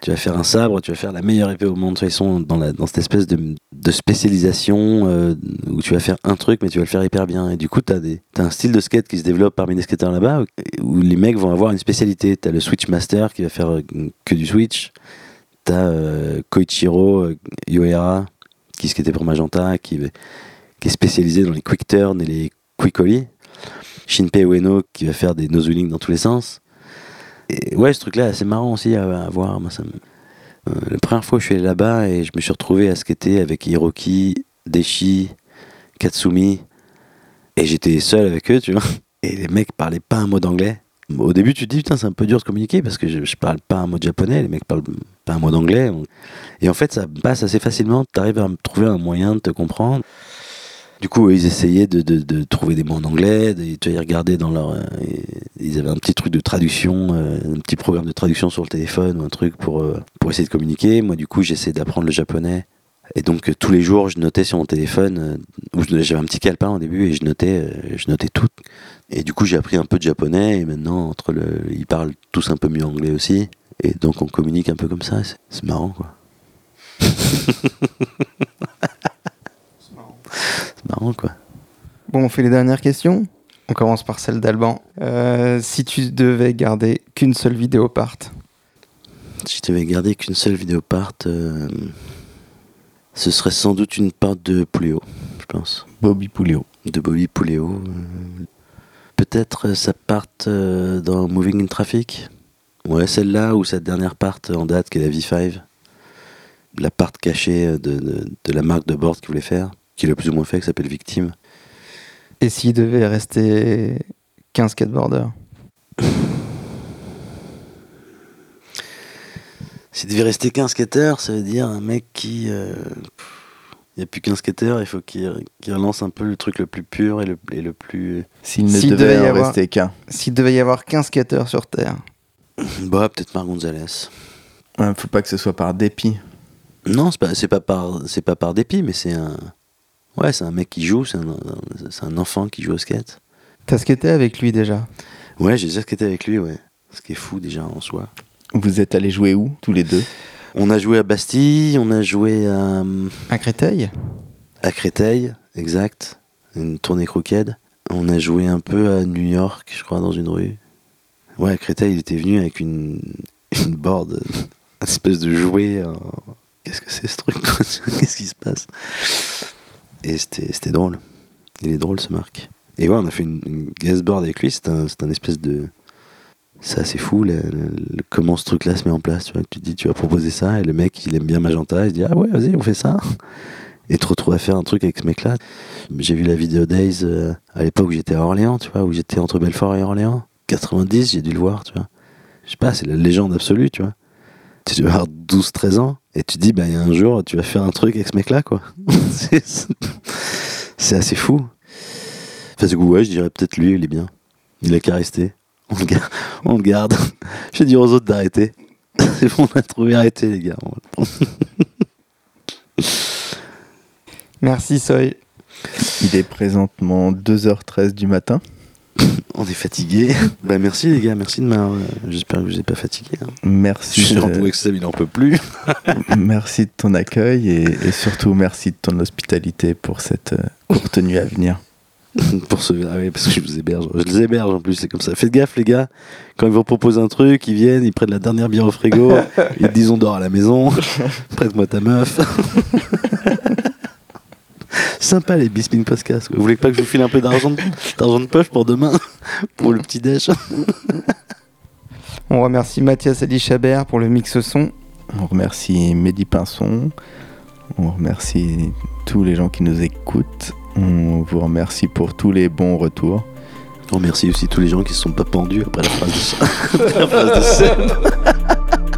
tu vas faire un sabre, tu vas faire la meilleure épée au monde. Ils sont dans, cette espèce de, spécialisation euh, où tu vas faire un truc, mais tu vas le faire hyper bien. Et du coup, tu as, un style de skate qui se développe parmi les skateurs là-bas où, les mecs vont avoir une spécialité. Tu as le Switch Master qui va faire euh, que du Switch. Tu as Koichiro euh, Yohara qui skatait pour Magenta, qui, est spécialisé dans les quick turns et les quick ollie. Shinpei Ueno qui va faire des nozzling dans tous les sens. Ouais, ce truc-là, c'est marrant aussi à, voir. Euh, la première fois je suis allé là-bas et je me suis retrouvé à skater avec Hiroki, Deshi, Katsumi. Et j'étais seul avec eux, tu vois. Et les mecs parlaient pas un mot d'anglais. Au début, tu te dis, putain, c'est un peu dur de communiquer parce que je, je parle pas un mot de japonais, les mecs parlent pas un mot d'anglais. Et en fait, ça passe assez facilement. Tu arrives à trouver un moyen de te comprendre. Du coup, ils essayaient de, trouver des mots en anglais. tu vois, ils dans leur. euh, ils avaient un petit truc de traduction, euh, un petit programme de traduction sur le téléphone ou un truc pour, euh, pour essayer de communiquer. Moi, du coup, j'essaie d'apprendre le japonais Et donc euh, tous les jours, je notais sur mon téléphone, euh, où j'avais un petit calepin au début et je notais, euh, je notais tout. Et du coup, j'ai appris un peu de japonais et maintenant, entre le, ils parlent tous un peu mieux anglais aussi. Et donc, on communique un peu comme ça. C'est, marrant, quoi. c'est marrant, quoi. Bon, on fait les dernières questions. On commence par celle d'Alban. Euh, si tu devais garder qu'une seule vidéo part, Si je devais garder qu'une seule vidéo part, euh, ce serait sans doute une part de Pouléo, je pense. Bobby Pouléo. De Bobby Pouléo. euh, Peut-être euh, sa part euh, dans Moving in Traffic? Ouais, celle-là ou sa dernière part en date qui est la V5. La part cachée euh, de, de- de la marque de board qu'il voulait faire, qu'il a plus ou moins fait, qui s'appelle Victime. et s'il devait rester qu'un skateboarder S'il devait rester qu'un skater, ça veut dire un mec qui. euh, Il n'y a plus qu'un skater, il faut qu'il qu'il relance un peu le truc le plus pur et le, et le plus. S'il ne devait, devait y en avoir- rester qu'un. S'il devait y avoir qu'un skater sur Terre, Bah, peut-être Marc Gonzalez. Ouais, faut pas que ce soit par dépit. Non, c'est pas, pas par, c'est pas par dépit, mais c'est un. Ouais, c'est un mec qui joue, c'est un, c'est un enfant qui joue au skate. t'as skaté avec lui déjà? Ouais, j'ai déjà skaté avec lui, ouais. Ce qui est fou déjà en soi. Vous êtes allés jouer où, tous les deux? On a joué à Bastille, on a joué à, À Créteil? à Créteil, exact. Une tournée crooked. On a joué un peu à New York, je crois, dans une rue. Ouais, à Créteil, il était venu avec une, une board, une espèce de jouet. en- Qu'est-ce que c'est ce truc? Qu'est-ce qui se passe? Et c'était c'était drôle. Il est drôle ce Marc. Et ouais, on a fait une, une guest board avec lui. C'est un, c'est un espèce de. C'est assez fou comment ce truc-là se met en place. Tu, vois, tu dis, tu vas proposer ça, et le mec, il aime bien Magenta, il se dit, ah ouais, vas-y, on fait ça. Et te retrouves à faire un truc avec ce mec-là. J'ai vu la vidéo Days euh, à l'époque où j'étais à Orléans, tu vois, où j'étais entre Belfort et Orléans. 90, j'ai dû le voir, tu vois. Je sais pas, c'est la légende absolue, tu vois. Tu dois avoir 12-13 ans, et tu dis, bah, il y a un jour, tu vas faire un truc avec ce mec-là, quoi. c'est assez fou. Enfin, du coup, je dirais peut-être lui, il est bien. Il a qu'à rester. On le garde. On le garde. Je vais dire aux autres d'arrêter. C'est bon, on a trouvé arrêter, les gars. Merci Soy. Il est présentement 2h13 du matin. On est fatigué. bah, merci, les gars. Merci de m'avoir. euh, J'espère que je vous ai pas fatigué. hein. Je Merci, suis de, Seb, il en peut plus. merci de ton accueil et, et surtout merci de ton hospitalité pour cette euh, courte nuit à venir. pour ce ah oui, parce que je vous héberge. Je les héberge en plus c'est comme ça. Faites gaffe les gars. Quand ils vous proposent un truc ils viennent ils prennent la dernière bière au frigo. Ils te disent on dort à la maison. Prête-moi ta meuf. Sympa les Bispin Podcast vous voulez pas que je vous file un peu d'argent de, d'argent de poche pour demain pour le petit déj On remercie Mathias Ali Chabert pour le mix son. On remercie Mehdi Pinson. On remercie tous les gens qui nous écoutent. On vous remercie pour tous les bons retours. on remercie aussi tous les gens qui se sont pas pendus après la phrase de, la phrase de Seb.